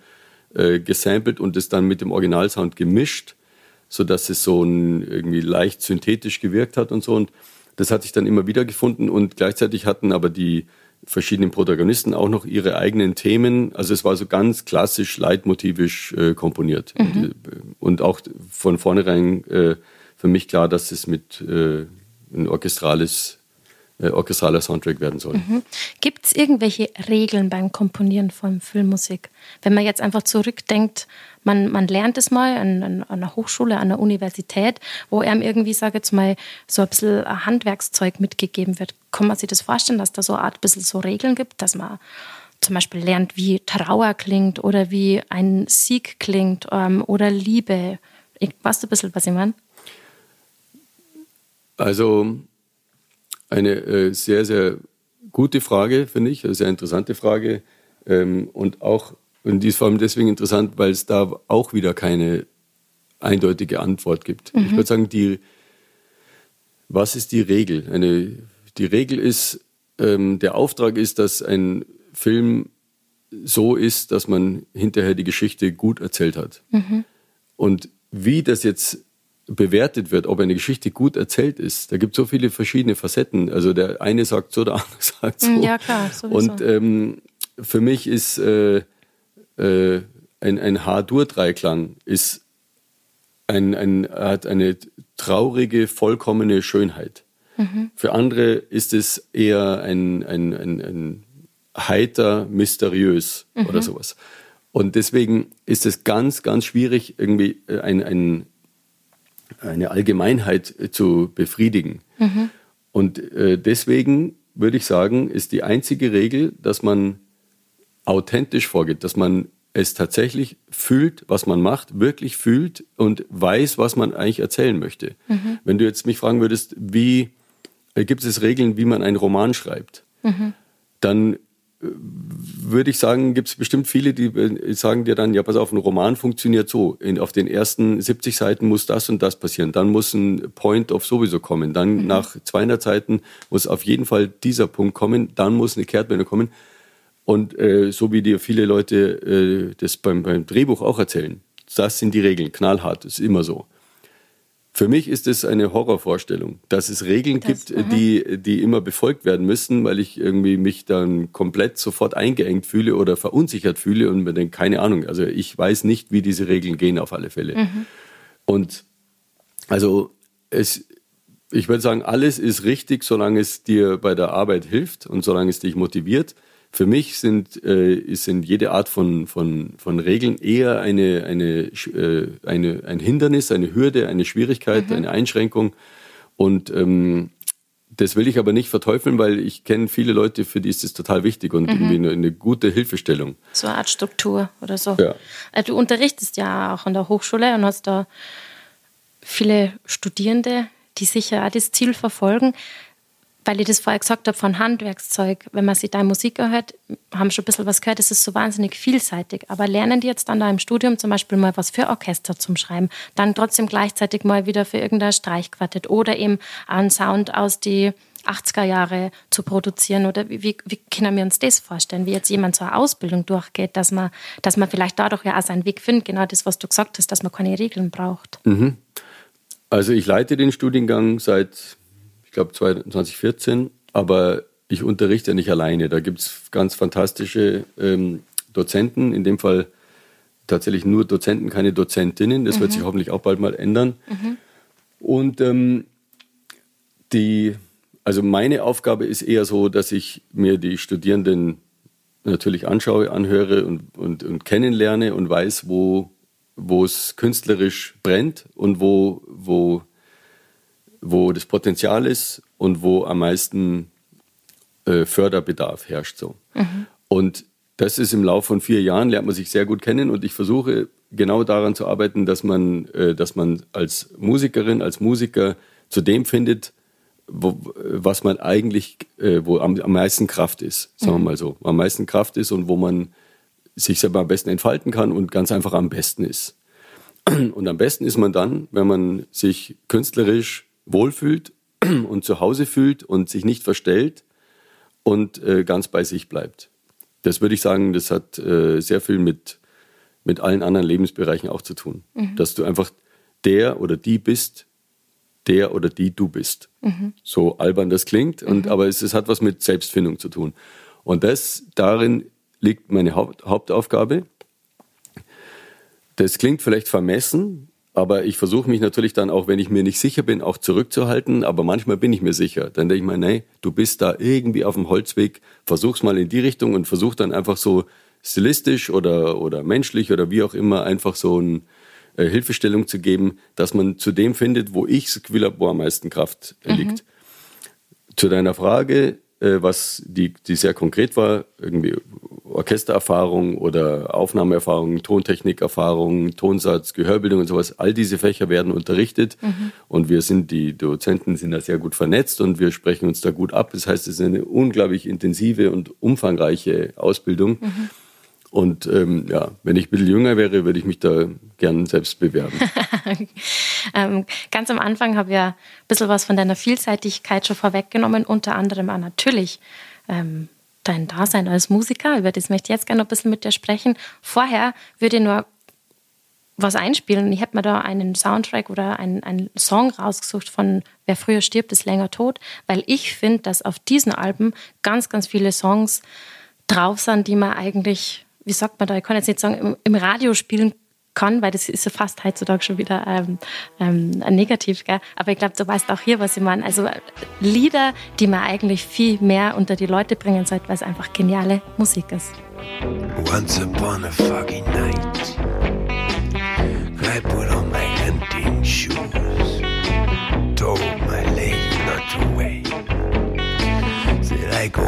äh, gesampelt und es dann mit dem Originalsound gemischt, sodass es so ein, irgendwie leicht synthetisch gewirkt hat und so. Und das hatte ich dann immer wieder gefunden und gleichzeitig hatten aber die verschiedenen Protagonisten auch noch ihre eigenen Themen. Also es war so ganz klassisch leitmotivisch äh, komponiert. Mhm. Und, äh, und, auch von vornherein äh, für mich klar, dass es mit äh, ein orchestrales äh, orchestraler Soundtrack werden soll. Mhm. Gibt es irgendwelche Regeln beim Komponieren von Filmmusik? Wenn man jetzt einfach zurückdenkt man, man lernt es mal an, an, an einer Hochschule, an der Universität, wo einem irgendwie, sage jetzt mal, so ein bisschen Handwerkszeug mitgegeben wird. Kann man sich das vorstellen, dass da so eine Art bisschen so Regeln gibt, dass man zum Beispiel lernt, wie Trauer klingt oder wie ein Sieg klingt ähm, oder Liebe. Ich, weißt du ein bisschen, was ich meine? Also eine äh, sehr, sehr gute Frage, finde ich, eine sehr interessante Frage ähm, und auch und die ist vor allem deswegen interessant, weil es da auch wieder keine eindeutige Antwort gibt. Mhm. Ich würde sagen, die, was ist die Regel? Eine, die Regel ist, ähm, der Auftrag ist, dass ein Film so ist, dass man hinterher die Geschichte gut erzählt hat. Mhm. Und wie das jetzt bewertet wird, ob eine Geschichte gut erzählt ist, da gibt es so viele verschiedene Facetten. Also der eine sagt so, der andere sagt so. Ja, klar, sowieso. Und ähm, für mich ist äh, äh, ein, ein H-Dur-Dreiklang ist ein, ein, hat eine traurige, vollkommene Schönheit. Mhm. Für andere ist es eher ein, ein, ein, ein heiter, mysteriös mhm. oder sowas. Und deswegen ist es ganz, ganz schwierig, irgendwie äh, ein, ein, eine Allgemeinheit zu befriedigen. Mhm. Und äh, deswegen würde ich sagen, ist die einzige Regel, dass man authentisch vorgeht, dass man es tatsächlich fühlt, was man macht, wirklich fühlt und weiß, was man eigentlich erzählen möchte. Mhm. Wenn du jetzt mich fragen würdest, wie äh, gibt es Regeln, wie man einen Roman schreibt, mhm. dann äh, würde ich sagen, gibt es bestimmt viele, die äh, sagen dir dann, ja, pass auf, ein Roman funktioniert so. In, auf den ersten 70 Seiten muss das und das passieren. Dann muss ein Point of sowieso kommen. Dann mhm. nach 200 Seiten muss auf jeden Fall dieser Punkt kommen. Dann muss eine Kehrtwende kommen. Und äh, so wie dir viele Leute äh, das beim, beim Drehbuch auch erzählen, das sind die Regeln, knallhart, ist immer so. Für mich ist es eine Horrorvorstellung, dass es Regeln das, gibt, aha. die, die immer befolgt werden müssen, weil ich irgendwie mich dann komplett sofort eingeengt fühle oder verunsichert fühle und mir denke, keine Ahnung, also ich weiß nicht, wie diese Regeln gehen auf alle Fälle. Mhm. Und also es, ich würde sagen, alles ist richtig, solange es dir bei der Arbeit hilft und solange es dich motiviert. Für mich sind, äh, sind jede Art von, von, von Regeln eher eine, eine, äh, eine, ein Hindernis, eine Hürde, eine Schwierigkeit, mhm. eine Einschränkung. Und ähm, das will ich aber nicht verteufeln, weil ich kenne viele Leute, für die ist das total wichtig und mhm. irgendwie eine, eine, gute Hilfestellung. So eine Art Struktur oder so. Ja. Äh, du unterrichtest ja auch an der Hochschule und hast da viele Studierende, die sicher auch das Ziel verfolgen. Weil ich das vorher gesagt habe von Handwerkszeug, wenn man sich deine Musik erhört, haben schon ein bisschen was gehört, es ist so wahnsinnig vielseitig. Aber lernen die jetzt dann da im Studium zum Beispiel mal was für Orchester zum Schreiben, dann trotzdem gleichzeitig mal wieder für irgendein Streichquartett oder eben einen Sound aus die 80er Jahre zu produzieren? Oder wie, wie, wie, können wir uns das vorstellen, wie jetzt jemand eine Ausbildung durchgeht, dass man, dass man vielleicht dadurch ja auch seinen Weg findet, genau das, was du gesagt hast, dass man keine Regeln braucht? Mhm. Also ich leite den Studiengang seit, glaube, 2014, aber ich unterrichte nicht alleine. Da gibt es ganz fantastische ähm, Dozenten, in dem Fall tatsächlich nur Dozenten, keine Dozentinnen. Das mhm. wird sich hoffentlich auch bald mal ändern. Mhm. Und ähm, die, also meine Aufgabe ist eher so, dass ich mir die Studierenden natürlich anschaue, anhöre und, und, und kennenlerne und weiß, wo wo es künstlerisch brennt und wo, wo, wo das Potenzial ist und wo am meisten äh, Förderbedarf herrscht. So. Mhm. Und das ist im Laufe von vier Jahren, lernt man sich sehr gut kennen und ich versuche genau daran zu arbeiten, dass man, äh, dass man als Musikerin, als Musiker zu dem findet, wo, was man eigentlich, äh, wo am, am meisten Kraft ist, sagen wir mhm. mal so, am meisten Kraft ist und wo man sich selber am besten entfalten kann und ganz einfach am besten ist. Und am besten ist man dann, wenn man sich künstlerisch wohlfühlt und zu Hause fühlt und sich nicht verstellt und äh, ganz bei sich bleibt. Das würde ich sagen, das hat äh, sehr viel mit, mit allen anderen Lebensbereichen auch zu tun. Mhm. Dass du einfach der oder die bist, der oder die du bist. Mhm. So albern das klingt, und, mhm. aber es, es, hat was mit Selbstfindung zu tun. Und das darin liegt meine Haupt, Hauptaufgabe. Das klingt vielleicht vermessen, aber ich versuche mich natürlich dann auch, wenn ich mir nicht sicher bin, auch zurückzuhalten. Aber manchmal bin ich mir sicher. Dann denke ich mir, nee, du bist da irgendwie auf dem Holzweg, versuch's mal in die Richtung und versuch dann einfach so stilistisch oder, oder menschlich oder wie auch immer einfach so eine äh, Hilfestellung zu geben, dass man zu dem findet, wo ich habe, wo am meisten Kraft liegt. Mhm. Zu deiner Frage, was die, die sehr konkret war, irgendwie Orchestererfahrung oder Aufnahmeerfahrung, Tontechnikerfahrung, Tonsatz, Gehörbildung und sowas. All diese Fächer werden unterrichtet mhm. und wir sind, die Dozenten sind da sehr gut vernetzt und wir sprechen uns da gut ab. Das heißt, es ist eine unglaublich intensive und umfangreiche Ausbildung. Mhm. Und ähm, ja, wenn ich ein bisschen jünger wäre, würde ich mich da gern selbst bewerben. ähm, ganz am Anfang habe ich ja ein bisschen was von deiner Vielseitigkeit schon vorweggenommen, unter anderem auch natürlich ähm, dein Dasein als Musiker. Über das möchte ich jetzt gerne noch ein bisschen mit dir sprechen. Vorher würde ich nur was einspielen. Ich hätte mir da einen Soundtrack oder einen, einen Song rausgesucht von Wer früher stirbt, ist länger tot, weil ich finde, dass auf diesen Alben ganz, ganz viele Songs drauf sind, die man eigentlich wie sagt man da, ich kann jetzt nicht sagen, im, im Radio spielen kann, weil das ist ja fast heutzutage schon wieder ähm, ähm, negativ. Gell? Aber ich glaube, du weißt auch hier, was ich meine. Also Lieder, die man eigentlich viel mehr unter die Leute bringen sollte, weil es einfach geniale Musik ist. Once upon a foggy night I put on my hunting shoes Told my lady not to wait Said I go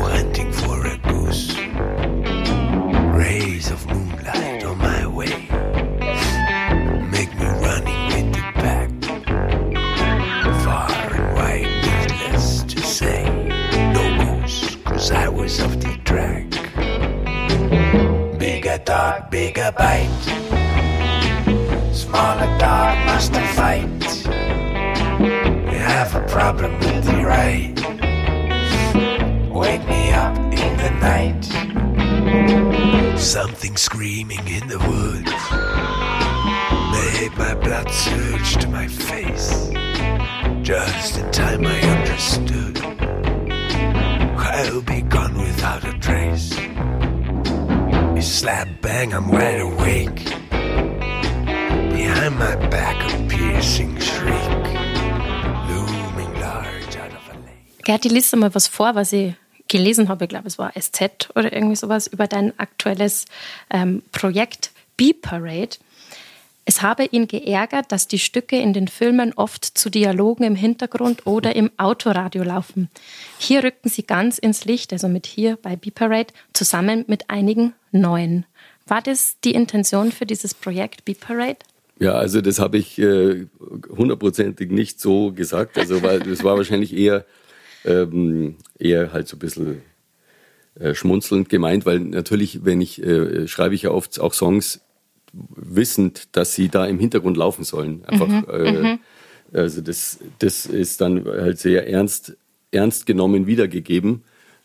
cause I was off the track. Bigger dog, bigger bite. Smaller dog must fight. We have a problem with the right. Wake me up in the night. Something screaming in the woods made my blood surge to my face. Just in time I understood I'll be gone without a trace. A slap bang, I'm wide awake. Behind my back, a piercing shriek, looming large. Gerti, liest mal was vor, was ich gelesen habe. Ich glaube, es war SZ oder irgendwie sowas über dein aktuelles ähm, Projekt Beat Parade. Es habe ihn geärgert, dass die Stücke in den Filmen oft zu Dialogen im Hintergrund oder im Autoradio laufen. Hier rückten sie ganz ins Licht, also mit hier bei B-Parade, zusammen mit einigen neuen. War das die Intention für dieses Projekt B-Parade? Ja, also das habe ich äh, hundertprozentig nicht so gesagt. Also weil das war wahrscheinlich eher, ähm, eher halt so ein bisschen äh, schmunzelnd gemeint, weil natürlich, wenn ich äh, schreibe ich ja oft auch Songs wissend, dass sie da im Hintergrund laufen sollen. Einfach, mhm, äh, mhm. also das, das ist dann halt sehr ernst, ernst genommen wiedergegeben.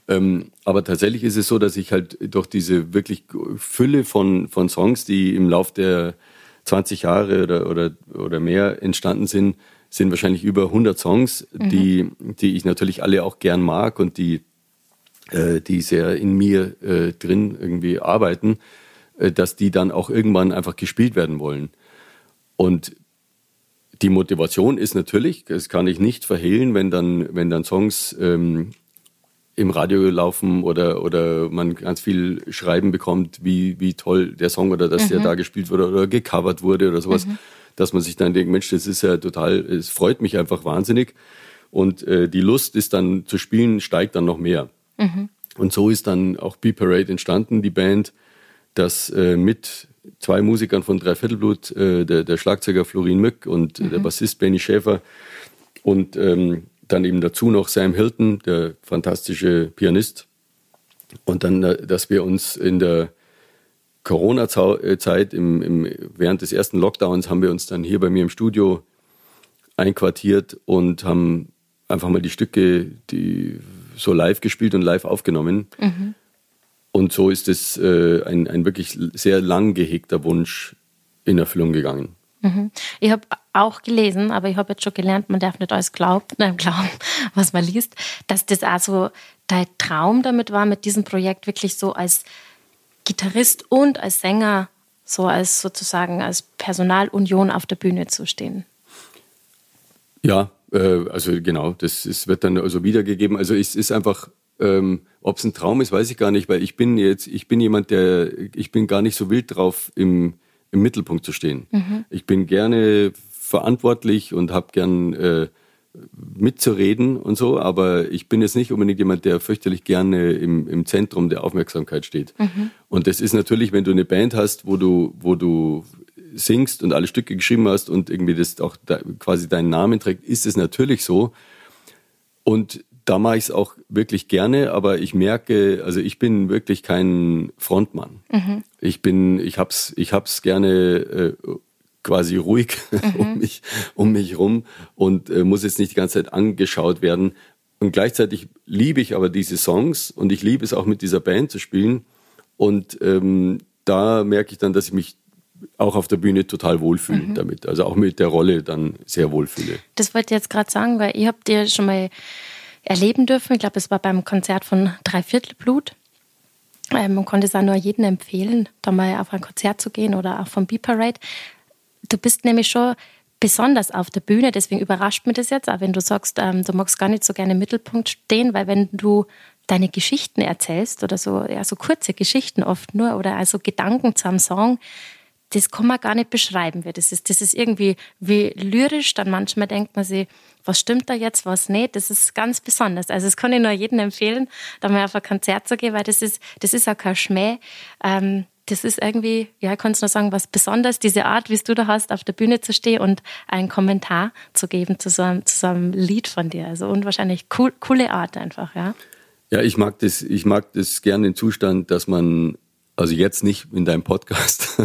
Ähm, aber tatsächlich ist es so, dass ich halt durch diese wirklich Fülle von, von Songs, die im Lauf der 20 Jahre oder, oder, oder mehr entstanden sind, sind wahrscheinlich über 100 Songs, mhm. die, die ich natürlich alle auch gern mag und die, äh, die sehr in mir äh, drin irgendwie arbeiten. Äh, dass die dann auch irgendwann einfach gespielt werden wollen. Und die Motivation ist natürlich, das kann ich nicht verhehlen, wenn dann, wenn dann Songs ähm, im Radio laufen oder, oder man ganz viel Schreiben bekommt, wie, wie toll der Song oder dass mhm. der da gespielt wurde oder gecovert wurde oder sowas, mhm. dass man sich dann denkt, Mensch, das ist ja total, es freut mich einfach wahnsinnig. Und äh, die Lust ist dann zu spielen, steigt dann noch mehr. Mhm. Und so ist dann auch B-Parade entstanden, die Band, dass äh, mit zwei Musikern von Dreiviertelblut, äh, der, der, Schlagzeuger Florin Mück und mhm. der Bassist Benny Schäfer und ähm, dann eben dazu noch Sam Hilton, der fantastische Pianist. Und dann, äh, dass wir uns in der Corona-Zeit, im, im, während des ersten Lockdowns, haben wir uns dann hier bei mir im Studio einquartiert und haben einfach mal die Stücke, die so live gespielt und live aufgenommen. Mhm. Und so ist es äh, ein, ein wirklich sehr lang gehegter Wunsch in Erfüllung gegangen. Mhm. Ich habe auch gelesen, aber ich habe jetzt schon gelernt, man darf nicht alles glauben, nein, glauben, was man liest, dass das auch so dein Traum damit war, mit diesem Projekt wirklich so als Gitarrist und als Sänger, so als sozusagen als Personalunion auf der Bühne zu stehen. Ja, äh, also genau, das ist, wird dann also wiedergegeben. Also es ist einfach ähm, Ob es ein Traum ist, weiß ich gar nicht, weil ich bin jetzt, ich bin jemand, der, ich bin gar nicht so wild drauf, im, im Mittelpunkt zu stehen. Mhm. Ich bin gerne verantwortlich und habe gern äh, mitzureden und so, aber ich bin jetzt nicht unbedingt jemand, der fürchterlich gerne im, im Zentrum der Aufmerksamkeit steht. Mhm. Und das ist natürlich, wenn du eine Band hast, wo du, wo du singst und alle Stücke geschrieben hast und irgendwie das auch da, quasi deinen Namen trägt, ist es natürlich so. Und da mache ich es auch wirklich gerne, aber ich merke, also ich bin wirklich kein Frontmann. Mhm. Ich bin, ich hab's, ich hab's gerne äh, quasi ruhig mhm. um mich um mich rum und äh, muss jetzt nicht die ganze Zeit angeschaut werden. Und gleichzeitig liebe ich aber diese Songs und ich liebe es auch mit dieser Band zu spielen. Und ähm, da merke ich dann, dass ich mich auch auf der Bühne total wohlfühle mhm. damit. Also auch mit der Rolle dann sehr wohlfühle. Das wollte ich jetzt gerade sagen, weil ihr habt ja schon mal erleben dürfen. Ich glaube, es war beim Konzert von Dreiviertelblut. Ähm, man konnte es auch nur jedem empfehlen, da mal auf ein Konzert zu gehen oder auch vom B-Parade. Du bist nämlich schon besonders auf der Bühne, deswegen überrascht mich das jetzt, auch wenn du sagst, ähm, du magst gar nicht so gerne im Mittelpunkt stehen, weil wenn du deine Geschichten erzählst oder so, ja, so kurze Geschichten oft nur oder also Gedanken zu einem Song, das kann man gar nicht beschreiben. Das ist, das ist irgendwie wie lyrisch, dann manchmal denkt man sich, was stimmt da jetzt, was nicht. Das ist ganz besonders. Also das kann ich nur jedem empfehlen, da mal auf ein Konzert zu gehen, weil das ist, das ist auch kein Schmäh. Ähm, das ist irgendwie, ja, ich kann es nur sagen, was Besonderes, diese Art, wie du da hast, auf der Bühne zu stehen und einen Kommentar zu geben zu so einem, zu so einem Lied von dir. Also unwahrscheinlich cool, coole Art einfach, ja. Ja, ich mag das, ich mag das gerne den Zustand, dass man also jetzt nicht in deinem Podcast.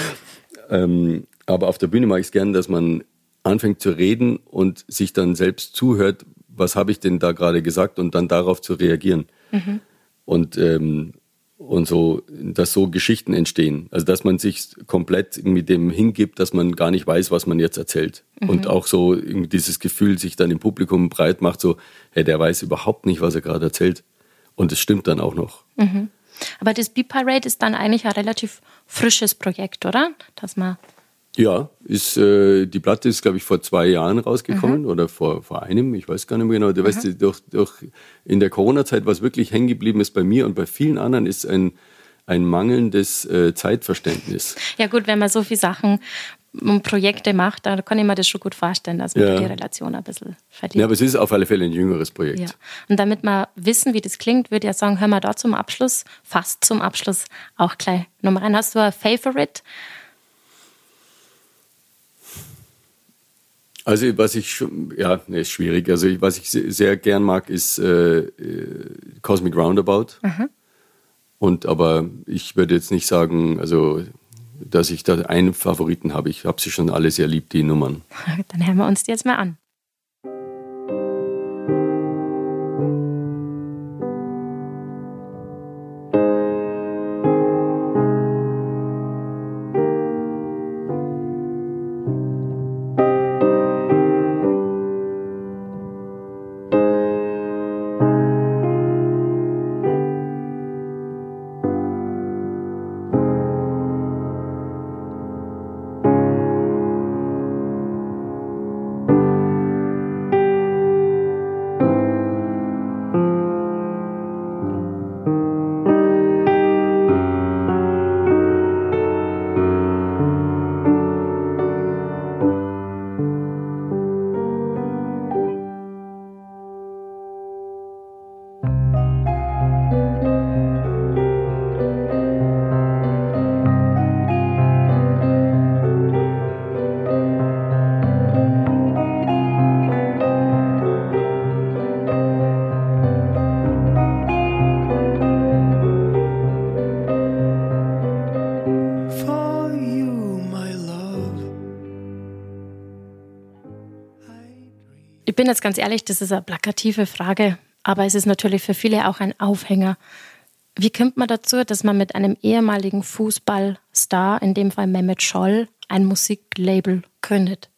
ähm, aber auf der Bühne mache ich es gern, dass man anfängt zu reden und sich dann selbst zuhört, was habe ich denn da gerade gesagt und dann darauf zu reagieren. Mhm. Und, ähm, und so, dass so Geschichten entstehen. Also dass man sich komplett mit dem hingibt, dass man gar nicht weiß, was man jetzt erzählt. Mhm. Und auch so dieses Gefühl sich dann im Publikum breit macht, so, hey, der weiß überhaupt nicht, was er gerade erzählt. Und es stimmt dann auch noch. Mhm. Aber das B-Parade ist dann eigentlich ein relativ frisches Projekt, oder? Dass man Ja, ist, äh, die Platte ist, glaube ich, vor zwei Jahren rausgekommen mhm. oder vor, vor einem, ich weiß gar nicht mehr genau. Du mhm. weißt, durch, durch, in der Corona-Zeit, was wirklich hängen geblieben ist bei mir und bei vielen anderen, ist ein, ein mangelndes äh, Zeitverständnis. Ja gut, wenn man so viele Sachen und Projekte macht, dann kann ich mir das schon gut vorstellen, dass man ja. die Relation ein bisschen verliert. Ja, aber es ist auf alle Fälle ein jüngeres Projekt. Ja. Und damit wir wissen, wie das klingt, würde ich sagen, hören wir da zum Abschluss, fast zum Abschluss, auch gleich Nummer rein. Hast du ein Favorite? Also was ich schon, ja, ne, ist schwierig. Also was ich sehr gern mag, ist äh, äh, Cosmic Roundabout. Mhm. Und aber ich würde jetzt nicht sagen, also dass ich da einen Favoriten habe. Ich habe sie schon alle sehr lieb, die Nummern. Dann hören wir uns die jetzt mal an. Ich bin jetzt ganz ehrlich, das ist eine plakative Frage, aber es ist natürlich für viele auch ein Aufhänger. Wie kommt man dazu, dass man mit einem ehemaligen Fußballstar, in dem Fall Mehmet Scholl, ein Musiklabel gründet?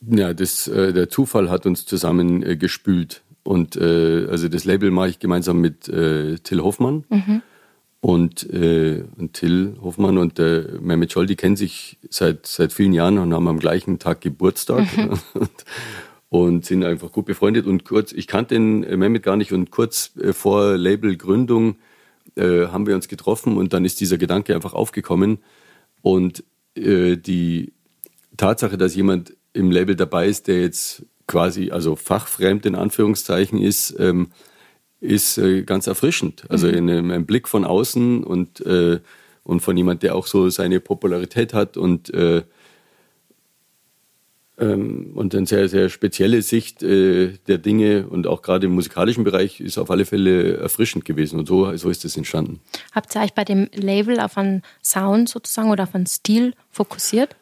Ja, das, äh, der Zufall hat uns zusammen äh, gespült. Und äh, also das Label mache ich gemeinsam mit äh, Till Hoffmann. Mhm. Und, äh, und Till Hoffmann und äh, Mehmet Scholl, die kennen sich seit, seit vielen Jahren und haben am gleichen Tag Geburtstag mhm. und, und, sind einfach gut befreundet. Und kurz, ich kannte den äh, Mehmet gar nicht und kurz äh, vor Labelgründung äh, haben wir uns getroffen und dann ist dieser Gedanke einfach aufgekommen. Und äh, die Tatsache, dass jemand im Label dabei ist, der jetzt quasi, also fachfremd in Anführungszeichen ist, ähm, ist äh, ganz erfrischend. Also mhm. in einem, einem, Blick von außen und, äh, und von jemand, der auch so seine Popularität hat und, äh, ähm, und eine sehr, sehr spezielle Sicht äh, der Dinge und auch gerade im musikalischen Bereich ist auf alle Fälle erfrischend gewesen und so, so ist es entstanden. Habt ihr euch bei dem Label auf einen Sound sozusagen oder auf einen Stil fokussiert?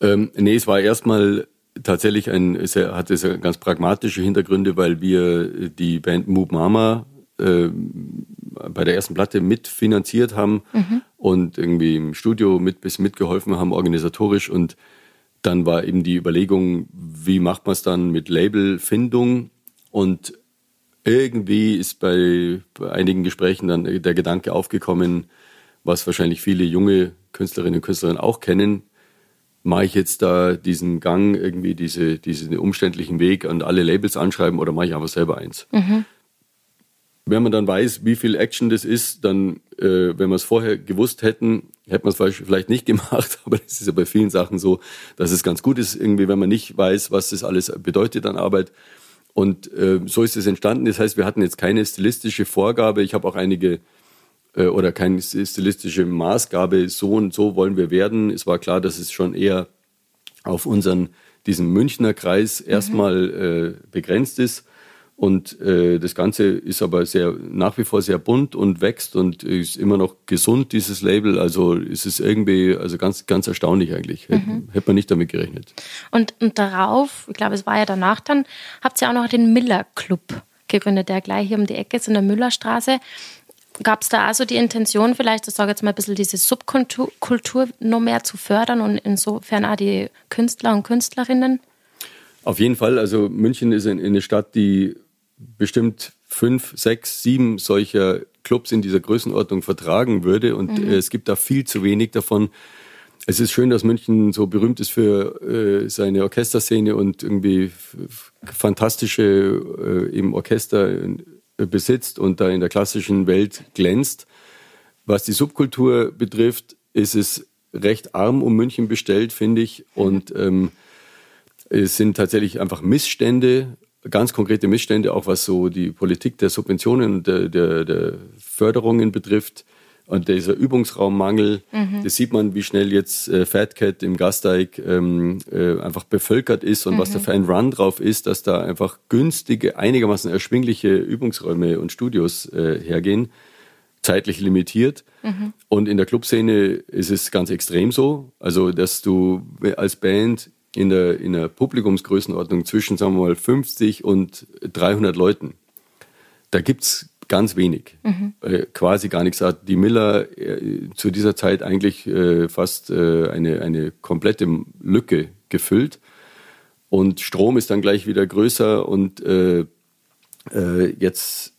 Ähm, nee, es war erstmal tatsächlich ein, sehr, hat es ganz pragmatische Hintergründe, weil wir die Band Moob Mama äh, bei der ersten Platte mitfinanziert haben mhm. und irgendwie im Studio mit bis mitgeholfen haben, organisatorisch. Und dann war eben die Überlegung, wie macht man es dann mit Labelfindung? Und irgendwie ist bei, bei einigen Gesprächen dann der Gedanke aufgekommen, was wahrscheinlich viele junge Künstlerinnen und Künstler auch kennen, mache ich jetzt da diesen Gang, irgendwie diese, diesen umständlichen Weg und alle Labels anschreiben oder mache ich einfach selber eins? Mhm. Wenn man dann weiß, wie viel Action das ist, dann, äh, wenn wir es vorher gewusst hätten, hätte man es vielleicht nicht gemacht, aber das ist ja bei vielen Sachen so, dass es ganz gut ist, irgendwie, wenn man nicht weiß, was das alles bedeutet an Arbeit. Und äh, so ist es entstanden. Das heißt, wir hatten jetzt keine stilistische Vorgabe. Ich habe auch einige äh, oder keine stilistische Maßgabe, so und so wollen wir werden. Es war klar, dass es schon eher auf unseren, diesen Münchner Kreis mhm. erstmal äh, begrenzt ist. Und äh, das Ganze ist aber sehr nach wie vor sehr bunt und wächst und ist immer noch gesund, dieses Label. Also ist es irgendwie, also ganz, ganz erstaunlich eigentlich. Mhm. Hätte man nicht damit gerechnet. Und, und darauf, ich glaube, es war ja danach dann, habt ihr auch noch den Miller Club gegründet, der gleich hier um die Ecke ist in der Müllerstraße. Gab es da also die Intention, vielleicht, ich sage jetzt mal ein bisschen diese Subkultur noch mehr zu fördern und insofern auch die Künstler und Künstlerinnen? Auf jeden Fall. Also München ist eine Stadt, die bestimmt fünf, sechs, sieben solcher Clubs in dieser Größenordnung vertragen würde. Und mhm. es gibt da viel zu wenig davon. Es ist schön, dass München so berühmt ist für äh, seine Orchesterszene und irgendwie fantastische äh, eben Orchester äh, besitzt und da in der klassischen Welt glänzt. Was die Subkultur betrifft, ist es recht arm um München bestellt, finde ich. Und ähm, es sind tatsächlich einfach Missstände, ganz konkrete Missstände, auch was so die Politik der Subventionen und der, der, der Förderungen betrifft. Und dieser Übungsraummangel, mhm. das sieht man, wie schnell jetzt äh, Fat Cat im Gasteig ähm, äh, einfach bevölkert ist und mhm. was da für ein Run drauf ist, dass da einfach günstige, einigermaßen erschwingliche Übungsräume und Studios äh, hergehen, zeitlich limitiert. Mhm. Und in der Clubszene ist es ganz extrem so, also dass du als Band in der, in der Publikumsgrößenordnung zwischen, sagen wir mal, 50 und 300 Leuten, da gibt es ganz wenig, mhm. äh, quasi gar nichts. Hat die Miller äh, zu dieser Zeit eigentlich äh, fast äh, eine, eine komplette Lücke gefüllt. Und Strom ist dann gleich wieder größer und äh, äh, jetzt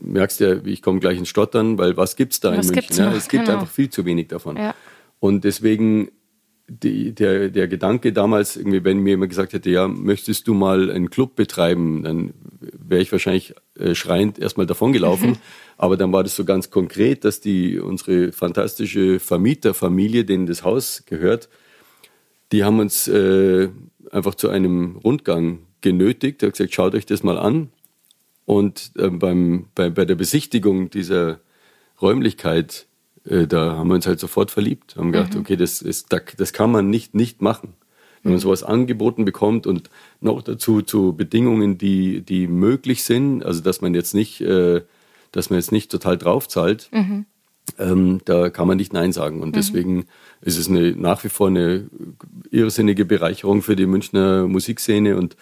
merkst du ja, ich komme gleich ins Stottern, weil was gibt es da was in München? Ja, es gibt genau. einfach viel zu wenig davon. Ja. Und deswegen die, der, der Gedanke damals, irgendwie, wenn mir jemand gesagt hätte, ja, möchtest du mal einen Club betreiben, dann wäre ich wahrscheinlich äh, schreiend erstmal davongelaufen. Aber dann war das so ganz konkret, dass die unsere fantastische Vermieterfamilie, denen das Haus gehört, die haben uns äh, einfach zu einem Rundgang genötigt. Er hat gesagt, schaut euch das mal an. Und äh, beim, bei, bei der Besichtigung dieser Räumlichkeit äh, da haben wir uns halt sofort verliebt. Haben gedacht, mhm. okay, das, ist, das kann man nicht nicht machen. Wenn man sowas angeboten bekommt und noch dazu zu Bedingungen, die, die möglich sind, also dass man jetzt nicht, äh, dass man jetzt nicht total draufzahlt, mhm. ähm, da kann man nicht Nein sagen. Und mhm. deswegen ist es eine, nach wie vor eine irrsinnige Bereicherung für die Münchner Musikszene und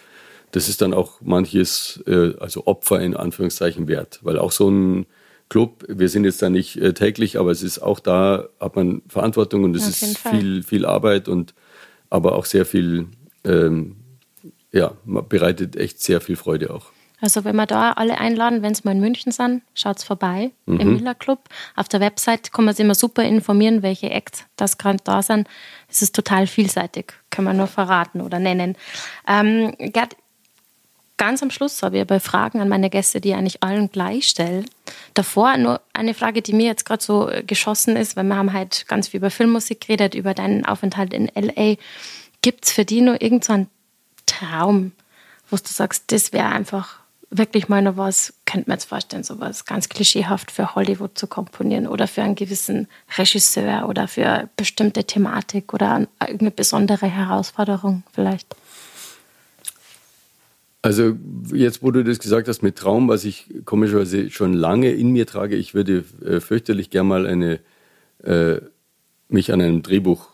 das ist dann auch manches, äh, also Opfer in Anführungszeichen wert, weil auch so ein Club. Wir sind jetzt da nicht äh, täglich, aber es ist auch da, hat man Verantwortung und es ist viel, viel Arbeit und aber auch sehr viel, ähm, ja, bereitet echt sehr viel Freude auch. Also wenn wir da alle einladen, wenn es mal in München sind, schaut es vorbei mhm. im Miller Club. Auf der Website kann man sich immer super informieren, welche Acts das gerade da sind. Es ist total vielseitig, kann man nur verraten oder nennen. Ähm, Gerd, ganz am Schluss habe ich bei Fragen an meine Gäste, die eigentlich allen gleich stellen. Davor nur eine Frage, die mir jetzt gerade so äh, geschossen ist, weil wir haben halt ganz viel über Filmmusik geredet, über deinen Aufenthalt in L.A. Gibt es für dich nur irgendeinen so Traum, wo du sagst, das wäre einfach wirklich mal noch was, könnte man jetzt vorstellen, sowas ganz klischeehaft für Hollywood zu komponieren oder für einen gewissen Regisseur oder für eine bestimmte Thematik oder irgendeine besondere Herausforderung vielleicht? Also jetzt, wo du das gesagt hast mit Traum, was ich komischerweise schon lange in mir trage, ich würde äh, fürchterlich gern mal eine, äh, mich an einem Drehbuch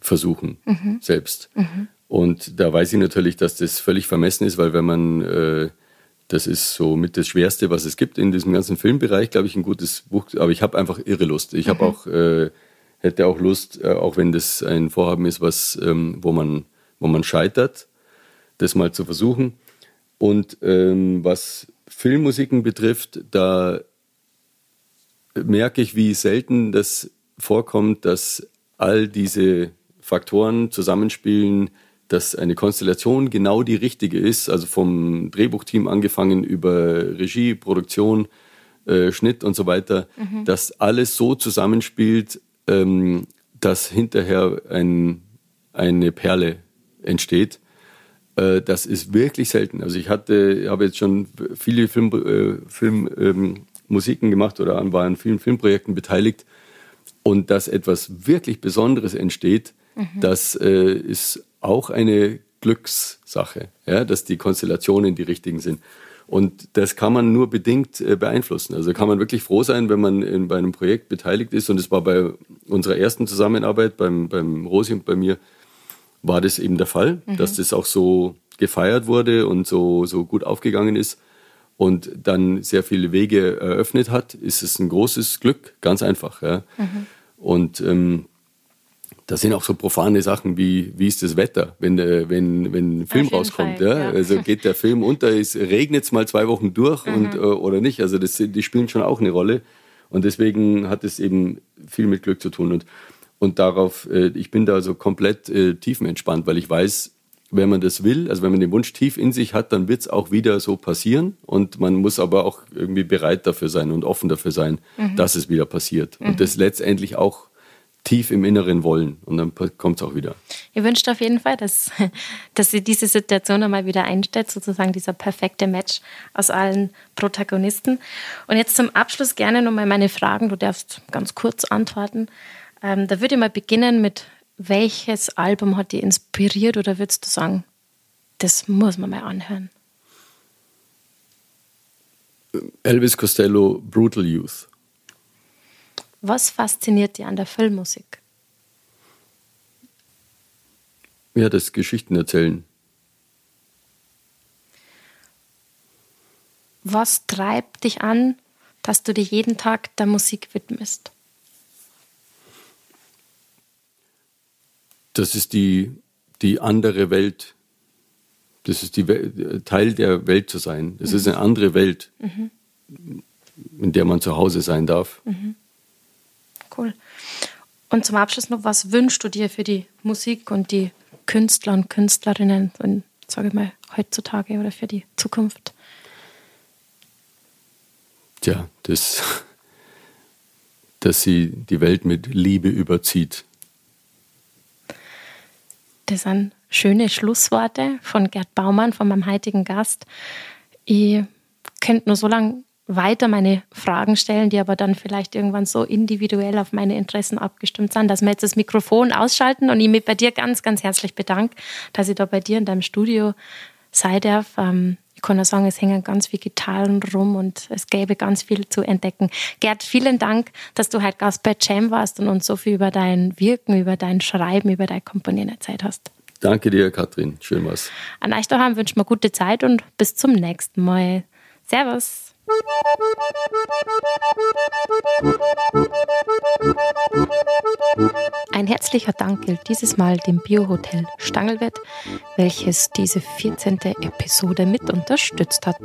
versuchen, mhm. selbst. Mhm. Und da weiß ich natürlich, dass das völlig vermessen ist, weil wenn man, äh, das ist so mit das Schwerste, was es gibt in diesem ganzen Filmbereich, glaube ich, ein gutes Buch. Aber ich habe einfach irre Lust. Ich mhm. habe auch, äh, hätte auch Lust, äh, auch wenn das ein Vorhaben ist, was, ähm, wo man, wo man scheitert das mal zu versuchen. Und ähm, was Filmmusiken betrifft, da merke ich, wie selten das vorkommt, dass all diese Faktoren zusammenspielen, dass eine Konstellation genau die richtige ist, also vom Drehbuchteam angefangen über Regie, Produktion, äh, Schnitt und so weiter, mhm. dass alles so zusammenspielt, ähm, dass hinterher ein, eine Perle entsteht. Äh, das ist wirklich selten. Also ich hatte, habe jetzt schon viele Film, äh, Filmmusiken ähm, gemacht oder war an vielen Filmprojekten beteiligt. Und dass etwas wirklich Besonderes entsteht, mhm. das äh, ist auch eine Glückssache, ja, dass die Konstellationen die richtigen sind. Und das kann man nur bedingt äh, beeinflussen. Also kann man wirklich froh sein, wenn man in, bei einem Projekt beteiligt ist. Und es war bei unserer ersten Zusammenarbeit beim, beim Rosi und bei mir war das eben der Fall, mhm. dass das auch so gefeiert wurde und so, so gut aufgegangen ist und dann sehr viele Wege eröffnet hat, ist es ein großes Glück, ganz einfach. Ja. Mhm. Und ähm, da sind auch so profane Sachen wie, wie ist das Wetter, wenn, äh, wenn, wenn ein Film rauskommt. Fall, ja? ja. Also geht der Film unter, regnet es mal zwei Wochen durch und, Mhm. äh, oder nicht. Also das, die spielen schon auch eine Rolle. Und deswegen hat es eben viel mit Glück zu tun. Und, und darauf, äh, ich bin da so komplett äh, tiefenentspannt, weil ich weiß, wenn man das will, also wenn man den Wunsch tief in sich hat, dann wird es auch wieder so passieren. Und man muss aber auch irgendwie bereit dafür sein und offen dafür sein, dass es wieder passiert. Und das letztendlich auch tief im Inneren wollen. Und dann kommt es auch wieder. Ich wünsche auf jeden Fall, dass, dass sie diese Situation einmal wieder einstellt, sozusagen dieser perfekte Match aus allen Protagonisten. Und jetzt zum Abschluss gerne nochmal meine Fragen. Du darfst ganz kurz antworten. Ähm, da würde ich mal beginnen mit, welches Album hat dich inspiriert oder würdest du sagen, das muss man mal anhören? Elvis Costello, Brutal Youth. Was fasziniert dich an der Filmmusik? Ja, das Geschichten erzählen. Was treibt dich an, dass du dir jeden Tag der Musik widmest? Das ist die, die andere Welt. Das ist die Wel Teil der Welt zu sein. Das ist eine andere Welt, in der man zu Hause sein darf. Cool. Und zum Abschluss noch, was wünschst du dir für die Musik und die Künstler und Künstlerinnen, und, sage ich mal, heutzutage oder für die Zukunft? Tja, das, dass sie die Welt mit Liebe überzieht. Das sind schöne Schlussworte von Gerd Baumann, von meinem heutigen Gast. Ich könnte nur so lange weiter meine Fragen stellen, die aber dann vielleicht irgendwann so individuell auf meine Interessen abgestimmt sind, dass wir jetzt das Mikrofon ausschalten und ich mich bei dir ganz, ganz herzlich bedanke, dass ich da bei dir in deinem Studio sein darf. Ähm, ich kann nur sagen, es hängen ganz viele Gitarren rum und es gäbe ganz viel zu entdecken. Gerd, vielen Dank, dass du heute Gast bei Jam warst und uns so viel über dein Wirken, über dein Schreiben, über dein Komponieren erzählt hast. Danke dir, Katrin. Schön was. An euch daheim wünschen wir gute Zeit und bis zum nächsten Mal. Servus. Ein herzlicher Dank gilt dieses Mal dem Biohotel Stangelwirt, welches diese 14. Episode mit unterstützt hat.